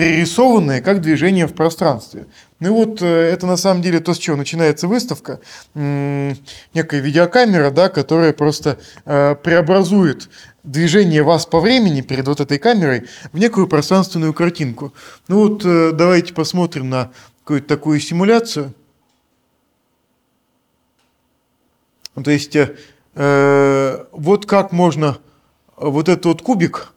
перерисованное как движение в пространстве. Ну и вот э, это на самом деле то, с чего начинается выставка. Некая видеокамера, да, которая просто э, преобразует движение вас по времени перед вот этой камерой в некую пространственную картинку. Ну вот э, давайте посмотрим на какую-то такую симуляцию. То есть вот как можно вот этот вот кубик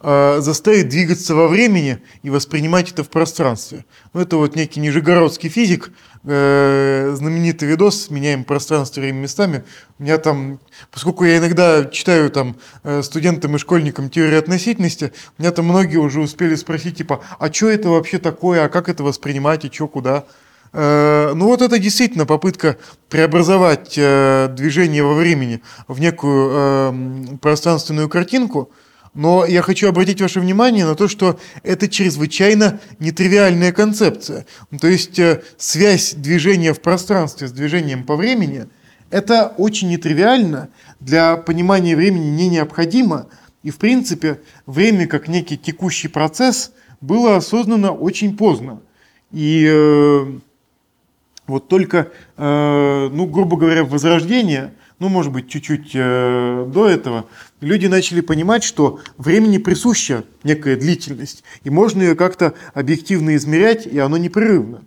э, заставить двигаться во времени и воспринимать это в пространстве. Ну, это вот некий нижегородский физик, э, знаменитый видос «Меняем пространство время местами». У меня там, поскольку я иногда читаю там э, студентам и школьникам теорию относительности, у меня там многие уже успели спросить, типа, а что это вообще такое, а как это воспринимать, и что, куда? Э, ну вот это действительно попытка преобразовать движение во времени в некую э, пространственную картинку, но я хочу обратить ваше внимание на то, что это чрезвычайно нетривиальная концепция. То есть связь движения в пространстве с движением по времени – это очень нетривиально, для понимания времени не необходимо, и в принципе время как некий текущий процесс было осознано очень поздно. И вот только, э, ну, грубо говоря, Возрождение, ну, может быть, чуть-чуть э, до этого, люди начали понимать, что времени присуща некая длительность, и можно ее как-то объективно измерять, и оно непрерывно.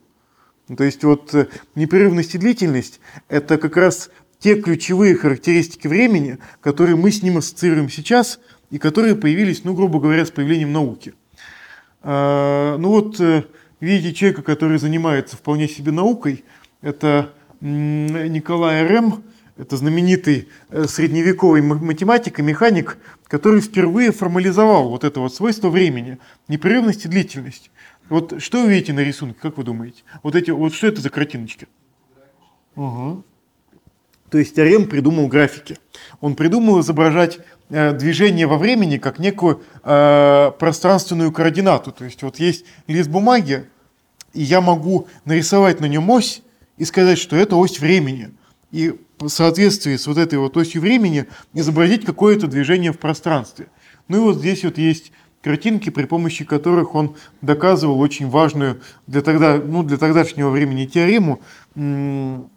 То есть вот э, непрерывность и длительность – это как раз те ключевые характеристики времени, которые мы с ним ассоциируем сейчас, и которые появились, ну, грубо говоря, с появлением науки. Ну вот, видите человека, который занимается вполне себе наукой, это Николай Рем, это знаменитый э, средневековый математик и механик, который впервые формализовал вот это вот свойство времени, непрерывность и длительность. Вот что вы видите на рисунке, как вы думаете? Вот эти, вот что это за картиночки? Угу. То есть Рем придумал графики. Он придумал изображать э, движение во времени как некую э, пространственную координату. То есть вот есть лист бумаги, и я могу нарисовать на нем ось, и сказать, что это ось времени. И соответствии с вот этой вот осью времени изобразить какое-то движение в пространстве. Ну и вот здесь вот есть картинки, при помощи которых он доказывал очень важную для, тогда, ну, для тогдашнего времени теорему о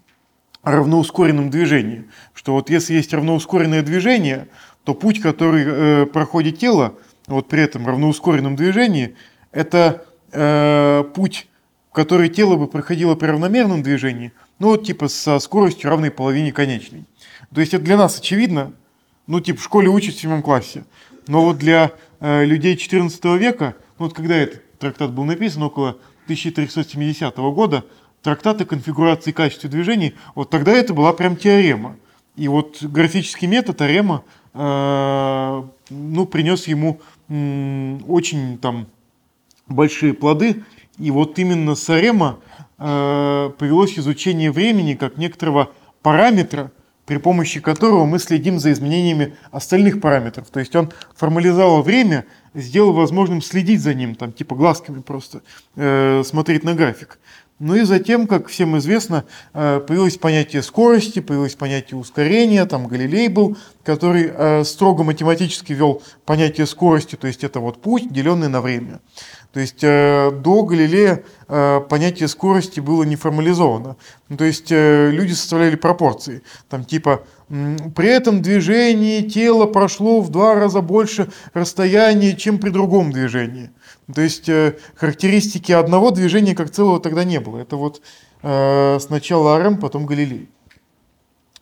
равноускоренном движении. Что вот если есть равноускоренное движение, то путь, который э, проходит тело, вот при этом равноускоренном движении, это э, путь которое тело бы проходило при равномерном движении, ну вот типа со скоростью равной половине конечной. То есть это для нас очевидно, ну типа в школе учат в седьмом классе. Но вот для э, людей XIV века, ну вот когда этот трактат был написан, около 1370 года, трактаты конфигурации качества движений, вот тогда это была прям теорема. И вот графический метод теорема э, ну, принес ему э, очень там большие плоды, и вот именно с Арема э, повелось изучение времени как некоторого параметра, при помощи которого мы следим за изменениями остальных параметров. То есть он формализовал время, сделал возможным следить за ним, там, типа глазками просто э, смотреть на график. Ну и затем, как всем известно, э, появилось понятие скорости, появилось понятие ускорения, там Галилей был, который э, строго математически вел понятие скорости, то есть это вот путь, деленный на время. То есть э, до Галилея понятие скорости было не формализовано. То есть люди составляли пропорции. Там типа при этом движении тело прошло в два раза больше расстояния, чем при другом движении. То есть э, характеристики одного движения как целого тогда не было. Это вот э, сначала Арем, потом Галилей.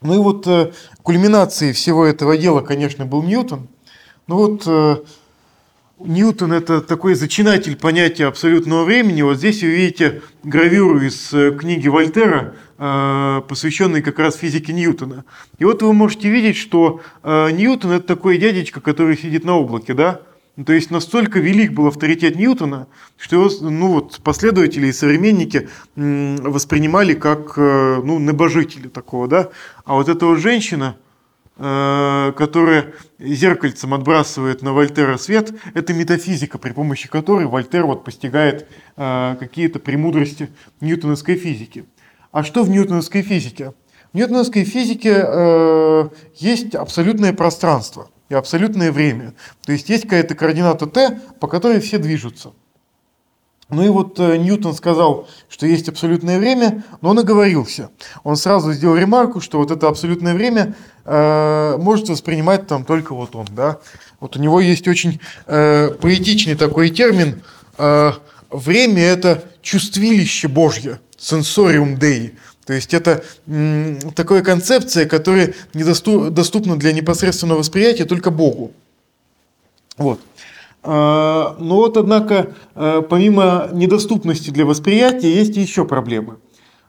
Ну и вот э, кульминацией всего этого дела, конечно, был Ньютон. Ну вот Ньютон это такой зачинатель понятия абсолютного времени. Вот здесь вы видите гравюру из книги Вольтера, посвященной как раз физике Ньютона. И вот вы можете видеть, что Ньютон это такой дядечка, который сидит на облаке, да? Ну, то есть настолько велик был авторитет Ньютона, что его ну, вот, последователи и современники воспринимали как э, ну, небожители такого. Да? А вот эта вот женщина, э, которая зеркальцем отбрасывает на Вольтера свет, это метафизика, при помощи которой Вольтер вот постигает э, какие-то премудрости ньютоновской физики. А что в ньютоновской физике? В ньютоновской физике есть абсолютное пространство и абсолютное время. То есть есть какая-то координата t, по которой все движутся. Ну и вот э, Ньютон сказал, что есть абсолютное время, но он оговорился. Он сразу сделал ремарку, что вот это абсолютное время э, может воспринимать там только вот он. Да? Вот у него есть очень э, поэтичный такой термин. Э, время – это чувствилище Божье, сенсориум Dei. То есть это м, такая концепция, которая недоступна для непосредственного восприятия только Богу. Вот. А, но вот, однако, а, помимо недоступности для восприятия, есть еще проблемы.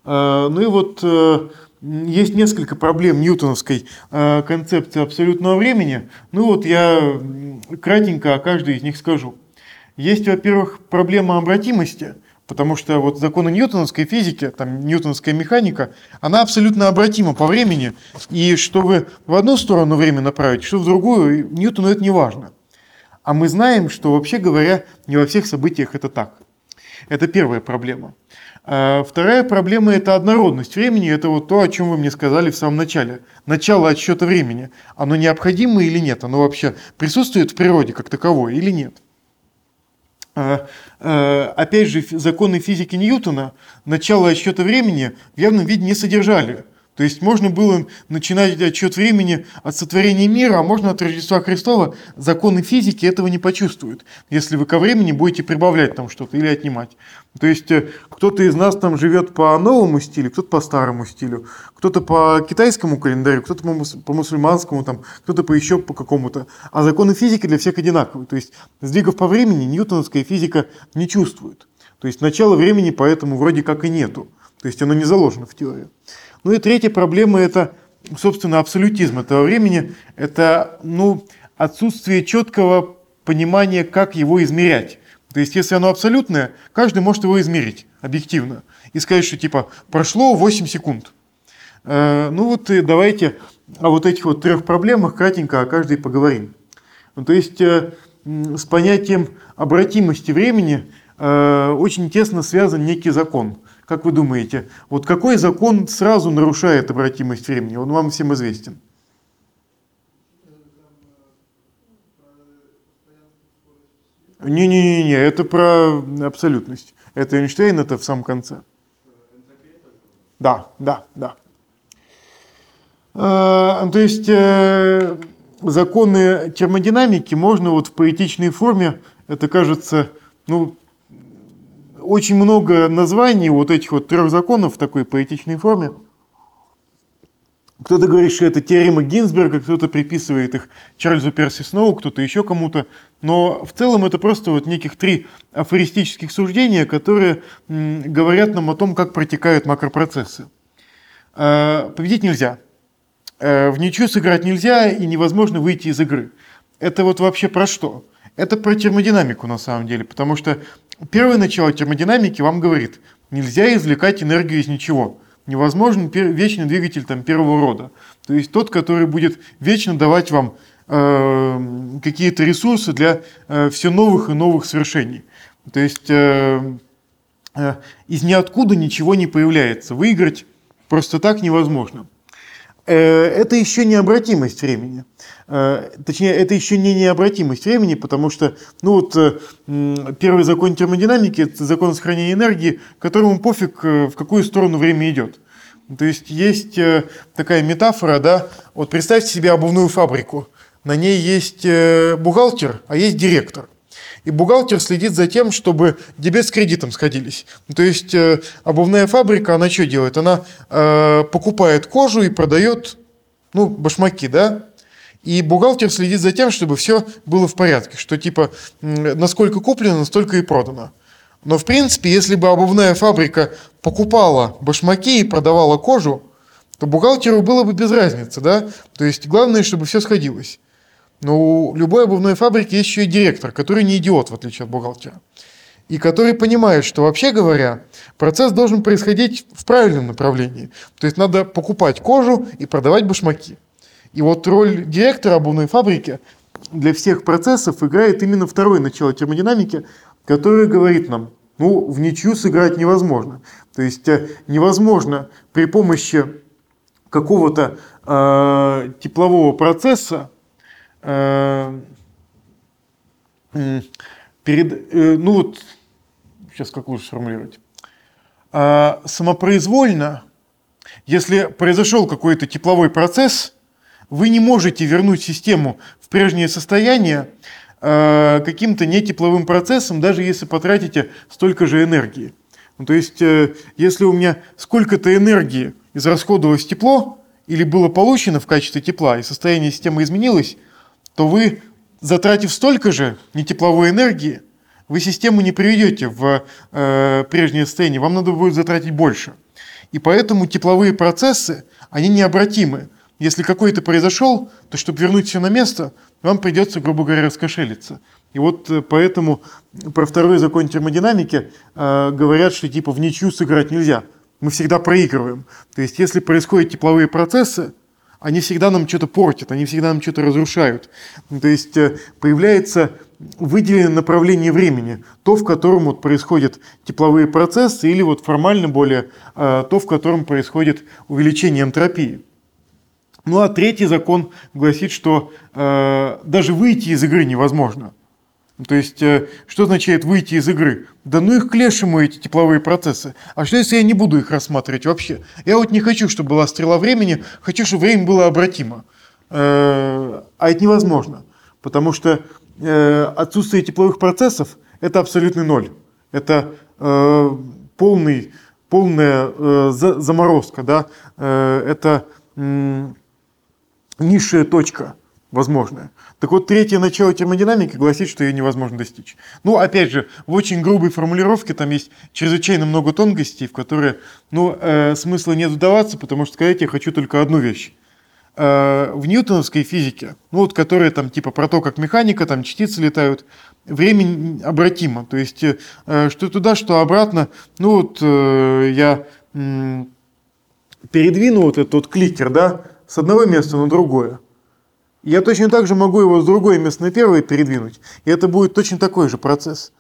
А, ну и вот э, есть несколько проблем ньютоновской концепции абсолютного времени. Ну вот я кратенько о каждой из них скажу. Есть, во-первых, проблема обратимости, потому что вот законы ньютоновской физики, там ньютоновская механика, она абсолютно обратима по времени, и что вы в одну сторону время направите, что в другую, Ньютону это не важно. А мы знаем, что вообще говоря, не во всех событиях это так. Это первая проблема. А вторая проблема – это однородность времени. Это вот то, о чем вы мне сказали в самом начале. Начало отсчета времени. Оно необходимо или нет? Оно вообще присутствует в природе как таковое или нет? А, а, опять же, законы физики Ньютона начало отсчета времени в явном виде не содержали. То есть можно было начинать отчет времени от сотворения мира, а можно от Рождества Христова. Законы физики этого не почувствуют, если вы ко времени будете прибавлять там что-то или отнимать. То есть э, кто-то из нас там живет по новому стилю, кто-то по старому стилю, кто-то по китайскому календарю, кто-то по мусульманскому, там, кто-то по еще по какому-то. А законы физики для всех одинаковые. То есть сдвигов по времени ньютоновская физика не чувствует. То есть начала времени поэтому вроде как и нету. То есть оно не заложено в теорию. Ну и третья проблема – это, собственно, абсолютизм этого времени. Это ну, отсутствие четкого понимания, как его измерять. То есть, если оно абсолютное, каждый может его измерить объективно и сказать, что типа прошло 8 секунд. Э, ну вот и давайте о вот этих вот трех проблемах кратенько о каждой поговорим. Ну, то есть э, с понятием обратимости времени э, очень тесно связан некий закон. Как вы думаете, вот какой закон сразу нарушает обратимость времени? Он вам всем известен. Не-не-не, это про абсолютность. Это Эйнштейн, это в самом конце. Да, да, да. А, то есть э, законы термодинамики можно вот в поэтичной форме, это кажется, ну, очень много названий вот этих вот трех законов в такой поэтичной форме. Кто-то говорит, что это теорема Гинзберга, кто-то приписывает их Чарльзу Перси Сноу, кто-то еще кому-то. Но в целом это просто вот неких три афористических суждения, которые говорят нам о том, как протекают макропроцессы. А, победить нельзя. А, в ничью сыграть нельзя и невозможно выйти из игры. Это вот вообще про что? Это про термодинамику на самом деле, потому что Первое начало термодинамики вам говорит, нельзя извлекать энергию из ничего. Невозможен вечный двигатель там, первого рода. То есть тот, который будет вечно давать вам э, какие-то ресурсы для э, все новых и новых свершений. То есть э, э, из ниоткуда ничего не появляется. Выиграть просто так невозможно. Э, это еще необратимость времени. Э, точнее, это еще не необратимость времени, потому что ну вот, э, первый закон термодинамики – это закон сохранения энергии, которому пофиг, в какую сторону время идет. То есть есть такая метафора, да, вот представьте себе обувную фабрику. На ней есть бухгалтер, а есть директор. И бухгалтер следит за тем, чтобы дебет с кредитом сходились. То есть э, обувная фабрика, она что делает? Она э, покупает кожу и продает, ну, башмаки, да? И бухгалтер следит за тем, чтобы все было в порядке, что типа насколько куплено, настолько и продано. Но в принципе, если бы обувная фабрика покупала башмаки и продавала кожу, то бухгалтеру было бы без разницы, да? То есть главное, чтобы все сходилось. Но у любой обувной фабрики есть еще и директор, который не идиот, в отличие от бухгалтера. И который понимает, что вообще говоря, процесс должен происходить в правильном направлении. То есть надо покупать кожу и продавать башмаки. И вот роль директора обувной фабрики для всех процессов играет именно второе начало термодинамики, которое говорит нам, ну, в ничью сыграть невозможно. То есть э, невозможно при помощи какого-то э, теплового процесса Э, перед, э, ну вот, сейчас как лучше сформулировать, а, самопроизвольно, если произошел какой-то тепловой процесс, вы не можете вернуть систему в прежнее состояние а, каким-то нетепловым процессом, даже если потратите столько же энергии. Ну, то есть, э, если у меня сколько-то энергии израсходовалось тепло, или было получено в качестве тепла, и состояние системы изменилось, то вы, затратив столько же нетепловой энергии, вы систему не приведете в э, прежнее состояние, вам надо будет затратить больше. И поэтому тепловые процессы, они необратимы. Если какой-то произошел, то чтобы вернуть все на место, вам придется, грубо говоря, раскошелиться. И вот э, поэтому про второй закон термодинамики э, говорят, что типа в ничью сыграть нельзя. Мы всегда проигрываем. То есть если происходят тепловые процессы, они всегда нам что-то портят, они всегда нам что-то разрушают. То есть э, появляется выделенное направление времени, то, в котором вот происходят тепловые процессы, или вот формально более, э, то, в котором происходит увеличение энтропии. Ну а третий закон гласит, что э, даже выйти из игры невозможно. То есть, э, что означает выйти из игры? Да ну их к лешему эти тепловые процессы. А что если я не буду их рассматривать вообще? Я вот не хочу, чтобы была стрела времени, хочу, чтобы время было обратимо. Э, а это невозможно, потому что э, отсутствие тепловых процессов – это абсолютный ноль. Это полный, полная заморозка, да? это низшая точка возможная. Так вот, третье начало термодинамики гласит, что ее невозможно достичь. Ну, опять же, в очень грубой формулировке там есть чрезвычайно много тонкостей, в которые, ну, э, смысла нет вдаваться, потому что сказать я хочу только одну вещь. Э, в ньютоновской физике, ну, вот, которая там типа про то, как механика, там частицы летают, время обратимо. То есть, э, что туда, что обратно. Ну, вот э, я передвину вот этот вот кликер, да, с одного места на другое. Я точно так же могу его с другой места на первое передвинуть, и это будет точно такой же процесс.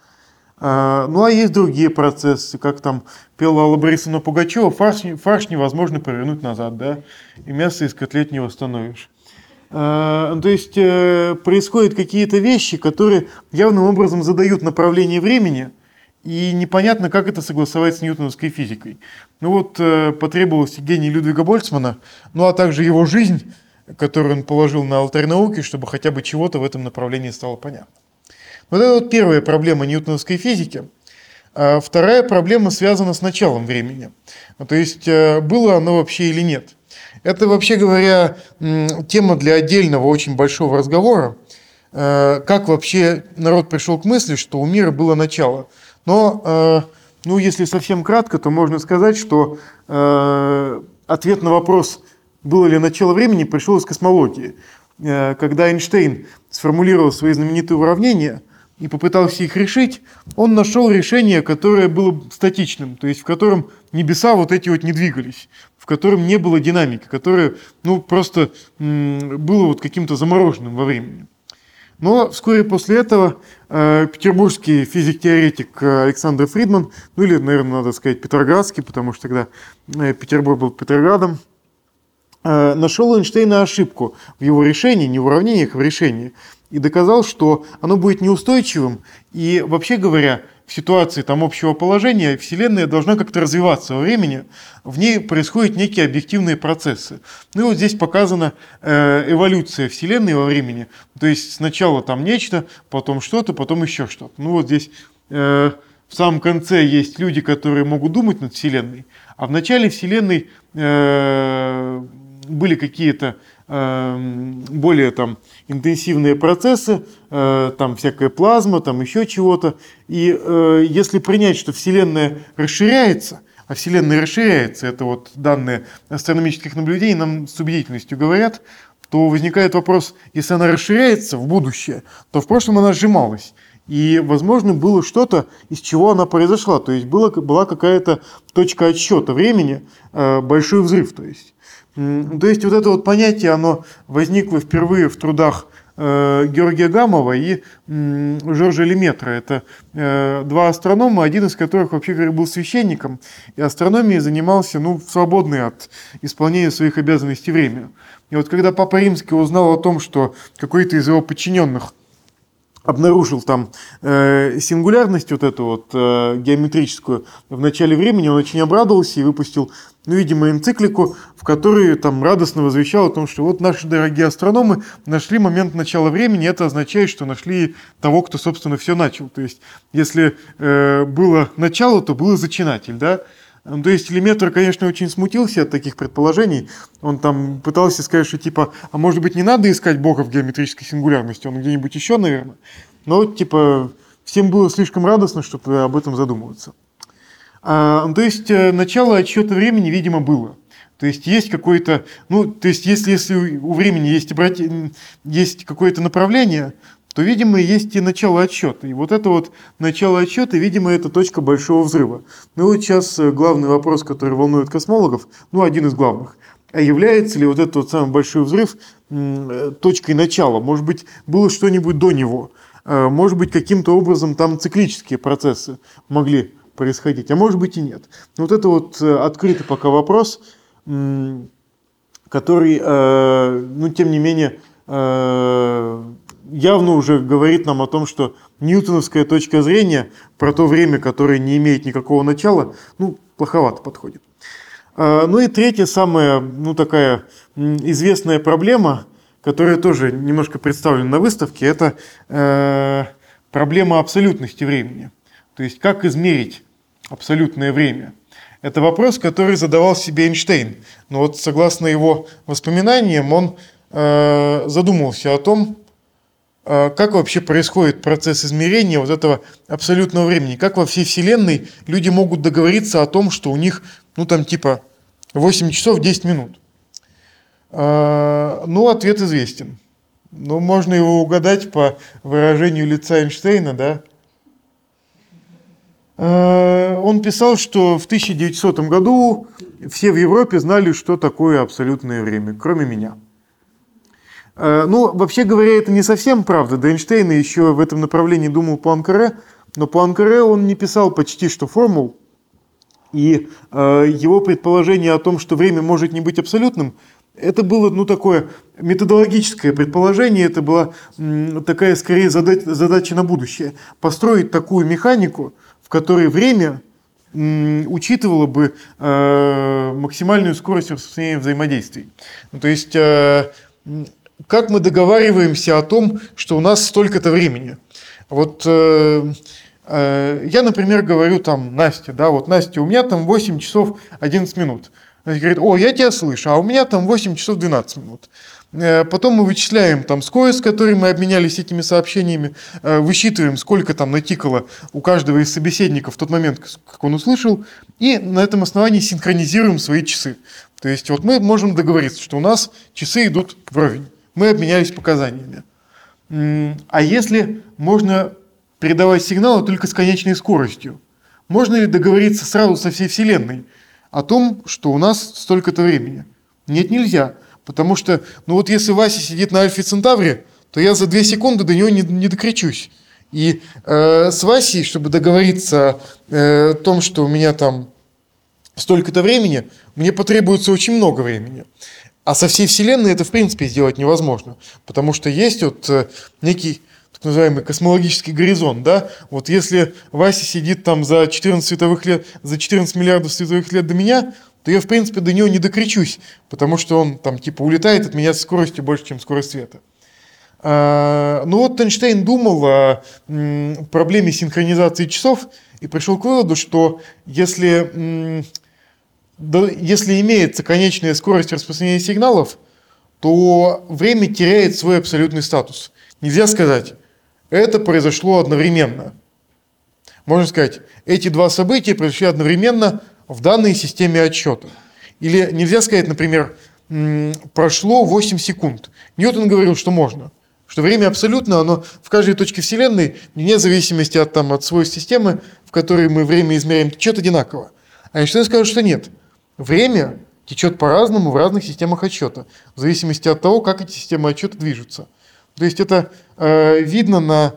А, ну а есть другие процессы, как там пела Алла Борисовна Пугачева, фарш, фарш невозможно повернуть назад, да, и мясо из котлет не восстановишь. А, то есть э, происходят какие-то вещи, которые явным образом задают направление времени, и непонятно, как это согласовать с ньютоновской физикой. Ну вот э, потребовалось гений Людвига Больцмана, ну а также его жизнь, который он положил на алтарь науки, чтобы хотя бы чего-то в этом направлении стало понятно. Вот это вот первая проблема ньютоновской физики. А вторая проблема связана с началом времени. То есть, э, было оно вообще или нет. Это, вообще говоря, тема для отдельного очень большого разговора. Э, как вообще народ пришел к мысли, что у мира было начало. Но, э, ну, если совсем кратко, то можно сказать, что ответ на вопрос – было ли начало времени, пришел из космологии. Э, когда Эйнштейн сформулировал свои знаменитые уравнения и попытался их решить, он нашел решение, которое было статичным, то есть в котором небеса вот эти вот не двигались, в котором не было динамики, которое ну, просто было вот каким-то замороженным во времени. Но вскоре после этого э, петербургский физик-теоретик Александр Фридман, ну или, наверное, надо сказать, петроградский, потому что тогда э, Петербург был Петроградом, Э, нашел Эйнштейна ошибку в его решении, не в уравнениях, а в решении, и доказал, что оно будет неустойчивым, и вообще говоря, в ситуации там общего положения Вселенная должна как-то развиваться во времени, в ней происходят некие объективные процессы. Ну и вот здесь показана э, эволюция Вселенной во времени, то есть сначала там нечто, потом что-то, потом еще что-то. Ну вот здесь э, в самом конце есть люди, которые могут думать над Вселенной, а в начале Вселенной были какие-то э, более там интенсивные процессы, э, там всякая плазма, там еще чего-то. И э, если принять, что Вселенная расширяется, а Вселенная расширяется, это вот данные астрономических наблюдений нам с убедительностью говорят, то возникает вопрос, если она расширяется в будущее, то в прошлом она сжималась. И, возможно, было что-то, из чего она произошла. То есть было, была какая-то точка отсчета времени, э, большой взрыв. То есть. То есть вот это вот понятие, оно возникло впервые в трудах э, Георгия Гамова и Жоржа Леметра. Это э, два астронома, один из которых вообще говоря, был священником, и астрономией занимался ну, в свободное от исполнения своих обязанностей время. И вот когда Папа Римский узнал о том, что какой-то из его подчиненных обнаружил там э, сингулярность вот эту вот э, геометрическую в начале времени, он очень обрадовался и выпустил, ну, видимо, энциклику, в которой там радостно возвещал о том, что вот наши дорогие астрономы нашли момент начала времени, это означает, что нашли того, кто, собственно, все начал. То есть, если э, было начало, то был зачинатель, да, ну, то есть Леметр, конечно, очень смутился от таких предположений. Он там пытался сказать, что типа, а может быть не надо искать Бога в геометрической сингулярности, он где-нибудь еще, наверное. Но типа всем было слишком радостно, чтобы об этом задумываться. А, ну, то есть э, начало отсчета времени, видимо, было. То есть есть какое-то, ну, то есть если, если у времени есть, есть какое-то направление, то, видимо, есть и начало отсчета. И вот это вот начало отсчета, видимо, это точка большого взрыва. Ну вот сейчас э, главный вопрос, который волнует космологов, ну один из главных. А является ли вот этот вот самый большой взрыв э, точкой начала? Может быть, было что-нибудь до него? Э, может быть, каким-то образом там циклические процессы могли происходить, а может быть и нет. Вот это вот открытый пока вопрос, который, ну, тем не менее, явно уже говорит нам о том, что ньютоновская точка зрения про то время, которое не имеет никакого начала, ну, плоховато подходит. А, ну и третья, самая, ну, такая известная проблема, которая тоже немножко представлена на выставке, это э, проблема абсолютности времени. То есть, как измерить абсолютное время. Это вопрос, который задавал себе Эйнштейн. Но вот согласно его воспоминаниям, он э, задумался о том, как вообще происходит процесс измерения вот этого абсолютного времени? Как во всей Вселенной люди могут договориться о том, что у них, ну там типа 8 часов 10 минут? А, ну, ответ известен. Ну, можно его угадать по выражению лица Эйнштейна, да? А, он писал, что в 1900 году все в Европе знали, что такое абсолютное время, кроме меня. Э, ну, вообще говоря, это не совсем правда. До Эйнштейна еще в этом направлении думал Пуанкаре, но Пуанкаре он не писал почти что формул, и э, его предположение о том, что время может не быть абсолютным, это было ну, такое методологическое предположение, это была м, такая скорее задача, задача на будущее. Построить такую механику, в которой время м, учитывало бы э, максимальную скорость распространения взаимодействий. Ну, то есть э, как мы договариваемся о том, что у нас столько-то времени. Вот э, э, я, например, говорю там Насте, да, вот Настя, у меня там 8 часов 11 минут. Она говорит, о, я тебя слышу, а у меня там 8 часов 12 минут. Э, потом мы вычисляем там скорость, с которой мы обменялись этими сообщениями, э, высчитываем, сколько там натикало у каждого из собеседников в тот момент, как он услышал, и на этом основании синхронизируем свои часы. То есть вот мы можем договориться, что у нас часы идут вровень мы обменялись показаниями. А если можно передавать сигналы только с конечной скоростью? Можно ли договориться сразу со всей Вселенной о том, что у нас столько-то времени? Нет, нельзя. Потому что, ну вот если Вася сидит на Альфе Центавре, то я за две секунды до него не, не докричусь. И э, с Васей, чтобы договориться э, о том, что у меня там столько-то времени, мне потребуется очень много времени. А со всей Вселенной это, в принципе, сделать невозможно, потому что есть вот э, некий так называемый космологический горизонт, да, вот если Вася сидит там за 14 световых лет, за 14 миллиардов световых лет до меня, то я, в принципе, до него не докричусь, потому что он там типа улетает от меня с скоростью больше, чем скорость света. А, ну вот Эйнштейн думал о проблеме синхронизации часов и пришел к выводу, что если если имеется конечная скорость распространения сигналов, то время теряет свой абсолютный статус. Нельзя сказать, это произошло одновременно. Можно сказать, эти два события произошли одновременно в данной системе отсчета. Или нельзя сказать, например, прошло 8 секунд. Ньютон говорил, что можно. Что время абсолютно, оно в каждой точке Вселенной, вне зависимости от, там, от свойств системы, в которой мы время измеряем, течет одинаково. А Эйнштейн скажет, что нет. Время течет по-разному в разных системах отсчета, в зависимости от того, как эти системы отсчета движутся. То есть это э, видно на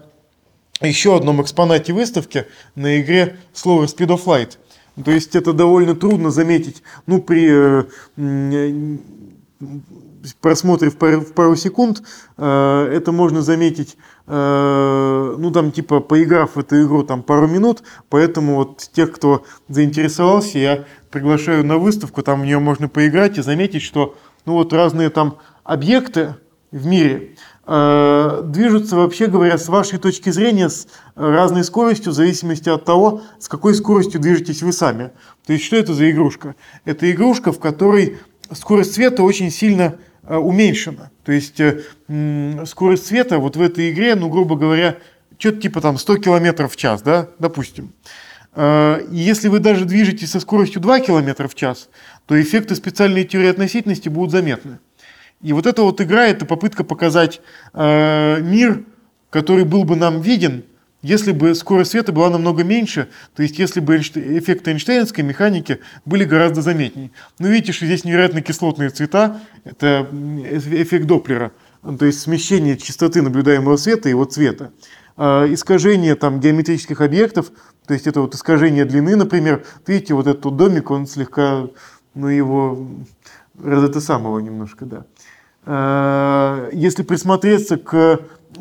еще одном экспонате выставки на игре Slower Speed of Light. То есть это довольно трудно заметить ну, при э, просмотре в пару, в пару секунд, э, это можно заметить, э, ну там типа поиграв в эту игру там пару минут, поэтому вот тех, кто заинтересовался, я приглашаю на выставку, там в нее можно поиграть и заметить, что ну вот разные там объекты в мире э, движутся, вообще говоря, с вашей точки зрения с разной скоростью в зависимости от того, с какой скоростью движетесь вы сами. То есть что это за игрушка? Это игрушка, в которой скорость света очень сильно э, уменьшена. То есть э, скорость света вот в этой игре, ну, грубо говоря, что-то типа там 100 км в час, да, допустим. Э, если вы даже движетесь со скоростью 2 км в час, то эффекты специальной теории относительности будут заметны. И вот эта вот игра – это попытка показать э, мир, который был бы нам виден, если бы скорость света была намного меньше, то есть если бы эффекты Эйнштейнской механики были гораздо заметнее. Ну, видите, что здесь невероятно кислотные цвета, это эффект Доплера, то есть смещение частоты наблюдаемого света и его цвета. А, искажение там геометрических объектов, то есть это вот искажение длины, например. Видите, вот этот домик, он слегка, ну, его это самого немножко, да. А, если присмотреться к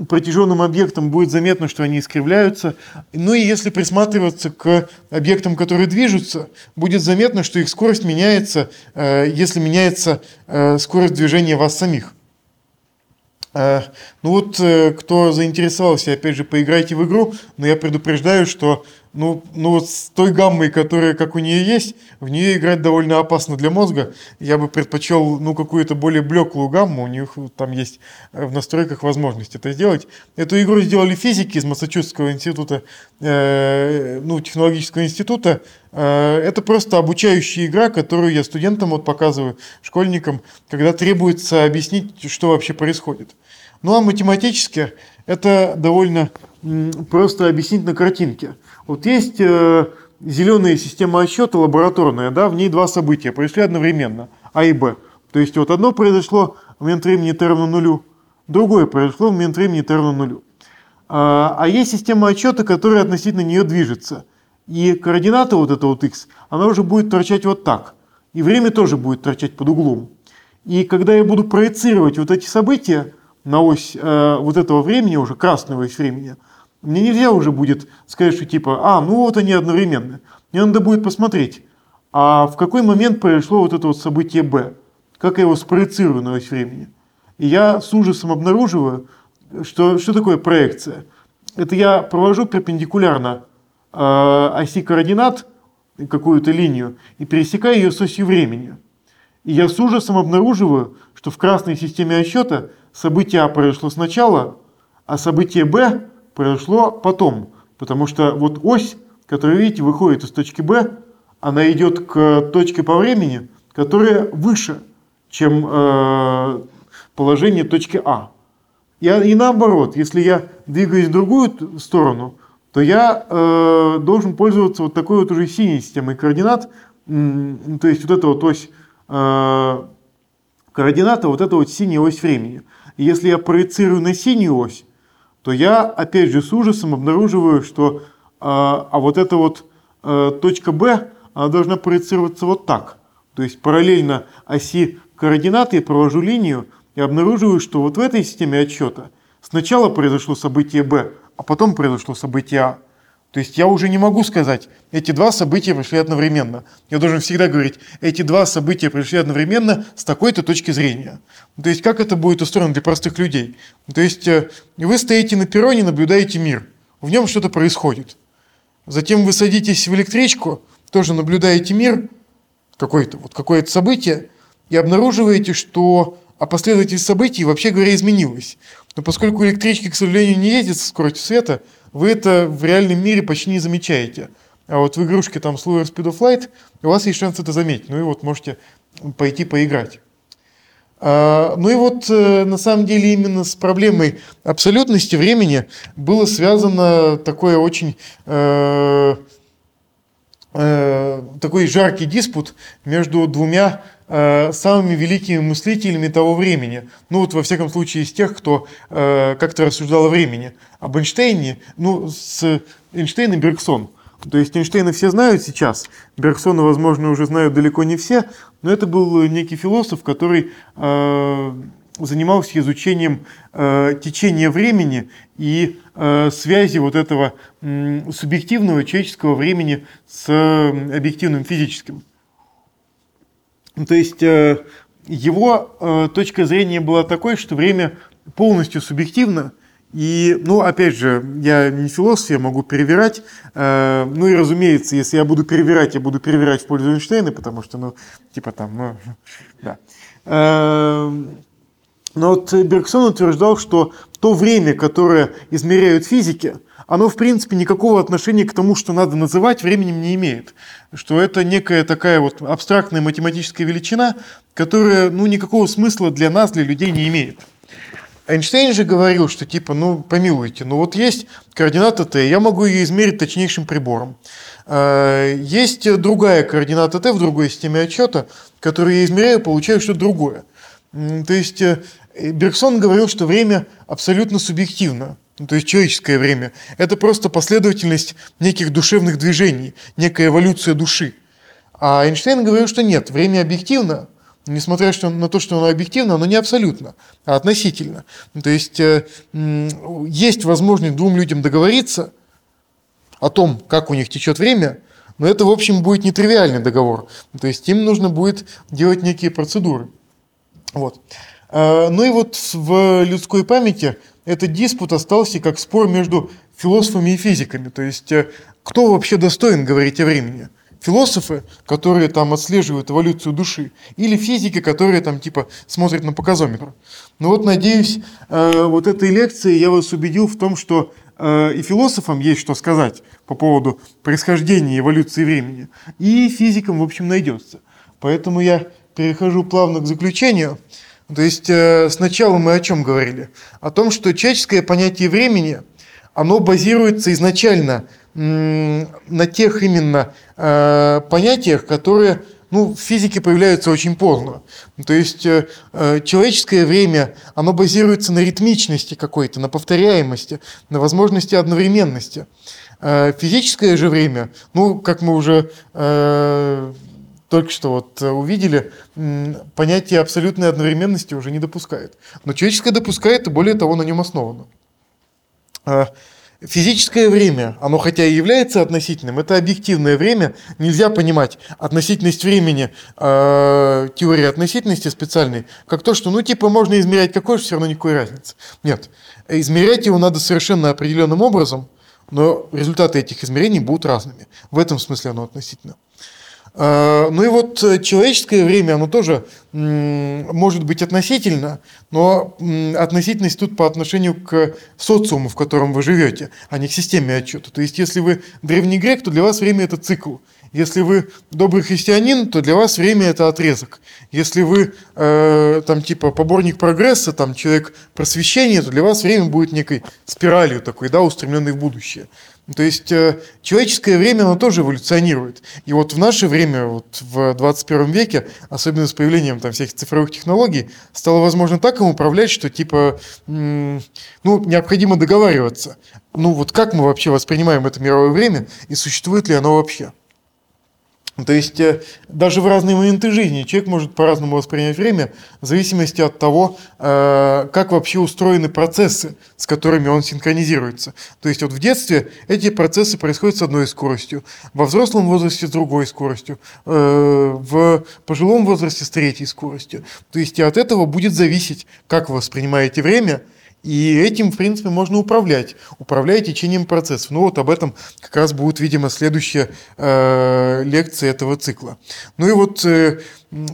протяженным объектам, будет заметно, что они искривляются. Ну и если присматриваться к объектам, которые движутся, будет заметно, что их скорость меняется, э, если меняется скорость движения вас самих. Э, ну вот, кто заинтересовался, опять же, поиграйте в игру, но я предупреждаю, что ну, ну вот с той гаммой, которая как у нее есть, в нее играть довольно опасно для мозга. Я бы предпочел, ну, какую-то более блеклую гамму, у них там есть э, в настройках возможность это сделать. Эту игру сделали физики из Массачусетского института, э, ну, технологического института. Э, это просто обучающая игра, которую я студентам вот показываю, школьникам, когда требуется объяснить, что вообще происходит. Ну, а математически это довольно просто объяснить на картинке. Вот есть э, зеленая система отсчета лабораторная, да, в ней два события произошли одновременно, А и Б. То есть вот одно произошло в момент времени t равно нулю, другое произошло в момент времени t равно нулю. А, а есть система отсчета, которая относительно нее движется. И координата вот эта вот x, она уже будет торчать вот так. И время тоже будет торчать под углом. И когда я буду проецировать вот эти события на ось э, вот этого времени, уже красную ось времени, мне нельзя уже будет сказать, что типа, а, ну вот они одновременно. Мне надо будет посмотреть, а в какой момент произошло вот это вот событие Б, как я его спроецирую на ось времени. И я с ужасом обнаруживаю, что, что такое проекция. Это я провожу перпендикулярно э, оси координат, какую-то линию, и пересекаю ее с осью времени. И я с ужасом обнаруживаю, что в красной системе отсчета событие А произошло сначала, а событие Б произошло потом. Потому что вот ось, которая, видите, выходит из точки Б, она идет к точке по времени, которая выше, чем э, положение точки А. И, и наоборот, если я двигаюсь в другую сторону, то я э, должен пользоваться вот такой вот уже синей системой координат. То есть вот эта вот ось э, координата, вот это вот синяя ось времени. Если я проецирую на синюю ось, то я опять же с ужасом обнаруживаю, что а, а вот эта вот а, точка B, она должна проецироваться вот так. То есть параллельно оси координаты я провожу линию и обнаруживаю, что вот в этой системе отсчета сначала произошло событие B, а потом произошло событие А. То есть я уже не могу сказать, эти два события пришли одновременно. Я должен всегда говорить, эти два события пришли одновременно с такой-то точки зрения. То есть как это будет устроено для простых людей? То есть э, вы стоите на перроне, наблюдаете мир, в нем что-то происходит. Затем вы садитесь в электричку, тоже наблюдаете мир, какое-то вот какое-то событие, и обнаруживаете, что а последовательность событий, вообще говоря, изменилась. Но поскольку электрички, к сожалению, не ездят со скоростью света, вы это в реальном мире почти не замечаете. А вот в игрушке там Slower Speed of Light у вас есть шанс это заметить. Ну и вот можете пойти поиграть. А, ну и вот э, на самом деле именно с проблемой абсолютности времени было связано такое очень э, э, такой жаркий диспут между двумя э, самыми великими мыслителями того времени. Ну вот во всяком случае из тех, кто э, как-то рассуждал о времени. Об Эйнштейне, ну с Эйнштейн Бергсон. То есть Эйнштейна все знают сейчас, Бергсона, возможно, уже знают далеко не все, но это был некий философ, который э, занимался изучением э, течения времени и э, связи вот этого э, субъективного человеческого времени с э, объективным физическим. То есть э, его э, точка зрения была такой, что время полностью субъективно, и, ну, опять же, я не философ, я могу перевирать. Э, ну и, разумеется, если я буду перевирать, я буду перевирать в пользу Эйнштейна, потому что, ну, типа там, ну, да. Но вот Бергсон утверждал, что то время, которое измеряют физики, оно, в принципе, никакого отношения к тому, что надо называть, временем не имеет. Что это некая такая вот абстрактная математическая величина, которая, ну, никакого смысла для нас, для людей не имеет. Эйнштейн же говорил, что типа, ну, помилуйте, ну вот есть координата t, я могу ее измерить точнейшим прибором. А, есть другая координата t в другой системе отчета, которую я измеряю, получаю что-то другое. То есть э, Бергсон говорил, что время абсолютно субъективно, то есть человеческое время. Это просто последовательность неких душевных движений, некая эволюция души. А Эйнштейн говорил, что нет, время объективно, несмотря на то, что оно объективно, оно не абсолютно, а относительно. То есть э, есть возможность двум людям договориться о том, как у них течет время, но это, в общем, будет нетривиальный договор. То есть им нужно будет делать некие процедуры. Вот. А, ну и вот в людской памяти этот диспут остался как спор между философами и физиками. То есть э, кто вообще достоин говорить о времени? философы, которые там отслеживают эволюцию души, или физики, которые там типа смотрят на показометр. Ну вот, надеюсь, э, вот этой лекции я вас убедил в том, что э, и философам есть что сказать по поводу происхождения эволюции времени, и физикам, в общем, найдется. Поэтому я перехожу плавно к заключению. То есть э, сначала мы о чем говорили? О том, что человеческое понятие времени, оно базируется изначально на тех именно э, понятиях, которые ну, в физике появляются очень поздно. То есть э, э, человеческое время, оно базируется на ритмичности какой-то, на повторяемости, на возможности одновременности. Э, физическое же время, ну, как мы уже э, только что вот увидели, понятие абсолютной одновременности уже не допускает. Но человеческое допускает, и более того, на нем основано. Э, Физическое время, оно хотя и является относительным, это объективное время. Нельзя понимать относительность времени э, теории относительности специальной, как то, что ну типа можно измерять какой же, все равно никакой разницы. Нет, измерять его надо совершенно определенным образом, но результаты этих измерений будут разными. В этом смысле оно относительно. А, ну и вот э, человеческое время, оно тоже может быть относительно, но относительность тут по отношению к социуму, в котором вы живете, а не к системе отчета. То есть, если вы древний грек, то для вас время это цикл. Если вы добрый христианин, то для вас время это отрезок. Если вы э, там типа поборник прогресса, там человек просвещения, то для вас время будет некой спиралью такой, да, устремленной в будущее. То есть э, человеческое время, оно тоже эволюционирует. И вот в наше время, вот в 21 веке, особенно с появлением там всех цифровых технологий, стало возможно так им управлять, что типа, ну, необходимо договариваться. Ну вот как мы вообще воспринимаем это мировое время и существует ли оно вообще? То есть э, даже в разные моменты жизни человек может по-разному воспринять время в зависимости от того, э, как вообще устроены процессы, с которыми он синхронизируется. То есть вот в детстве эти процессы происходят с одной скоростью, во взрослом возрасте с другой скоростью, э, в пожилом возрасте с третьей скоростью. То есть от этого будет зависеть, как вы воспринимаете время – и этим, в принципе, можно управлять, управляя течением процессов. Ну вот об этом как раз будет, видимо, следующая э, лекция этого цикла. Ну и вот э,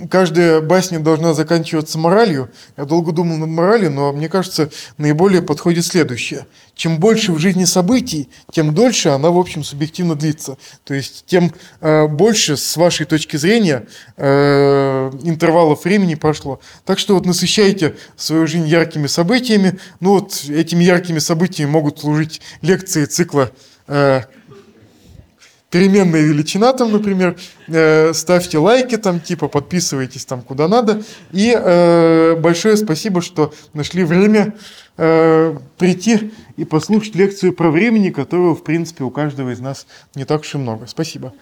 каждая басня должна заканчиваться моралью. Я долго думал над моралью, но мне кажется, наиболее подходит следующее. Чем больше в жизни событий, тем дольше она, в общем, субъективно длится. То есть, тем э, больше, с вашей точки зрения, э, интервалов времени прошло. Так что вот насыщайте свою жизнь яркими событиями. Ну вот этими яркими событиями могут служить лекции цикла э, переменная величина там, например, э, ставьте лайки там, типа подписывайтесь там куда надо. И э, большое спасибо, что нашли время э, прийти и послушать лекцию про времени, которого, в принципе, у каждого из нас не так уж и много. Спасибо.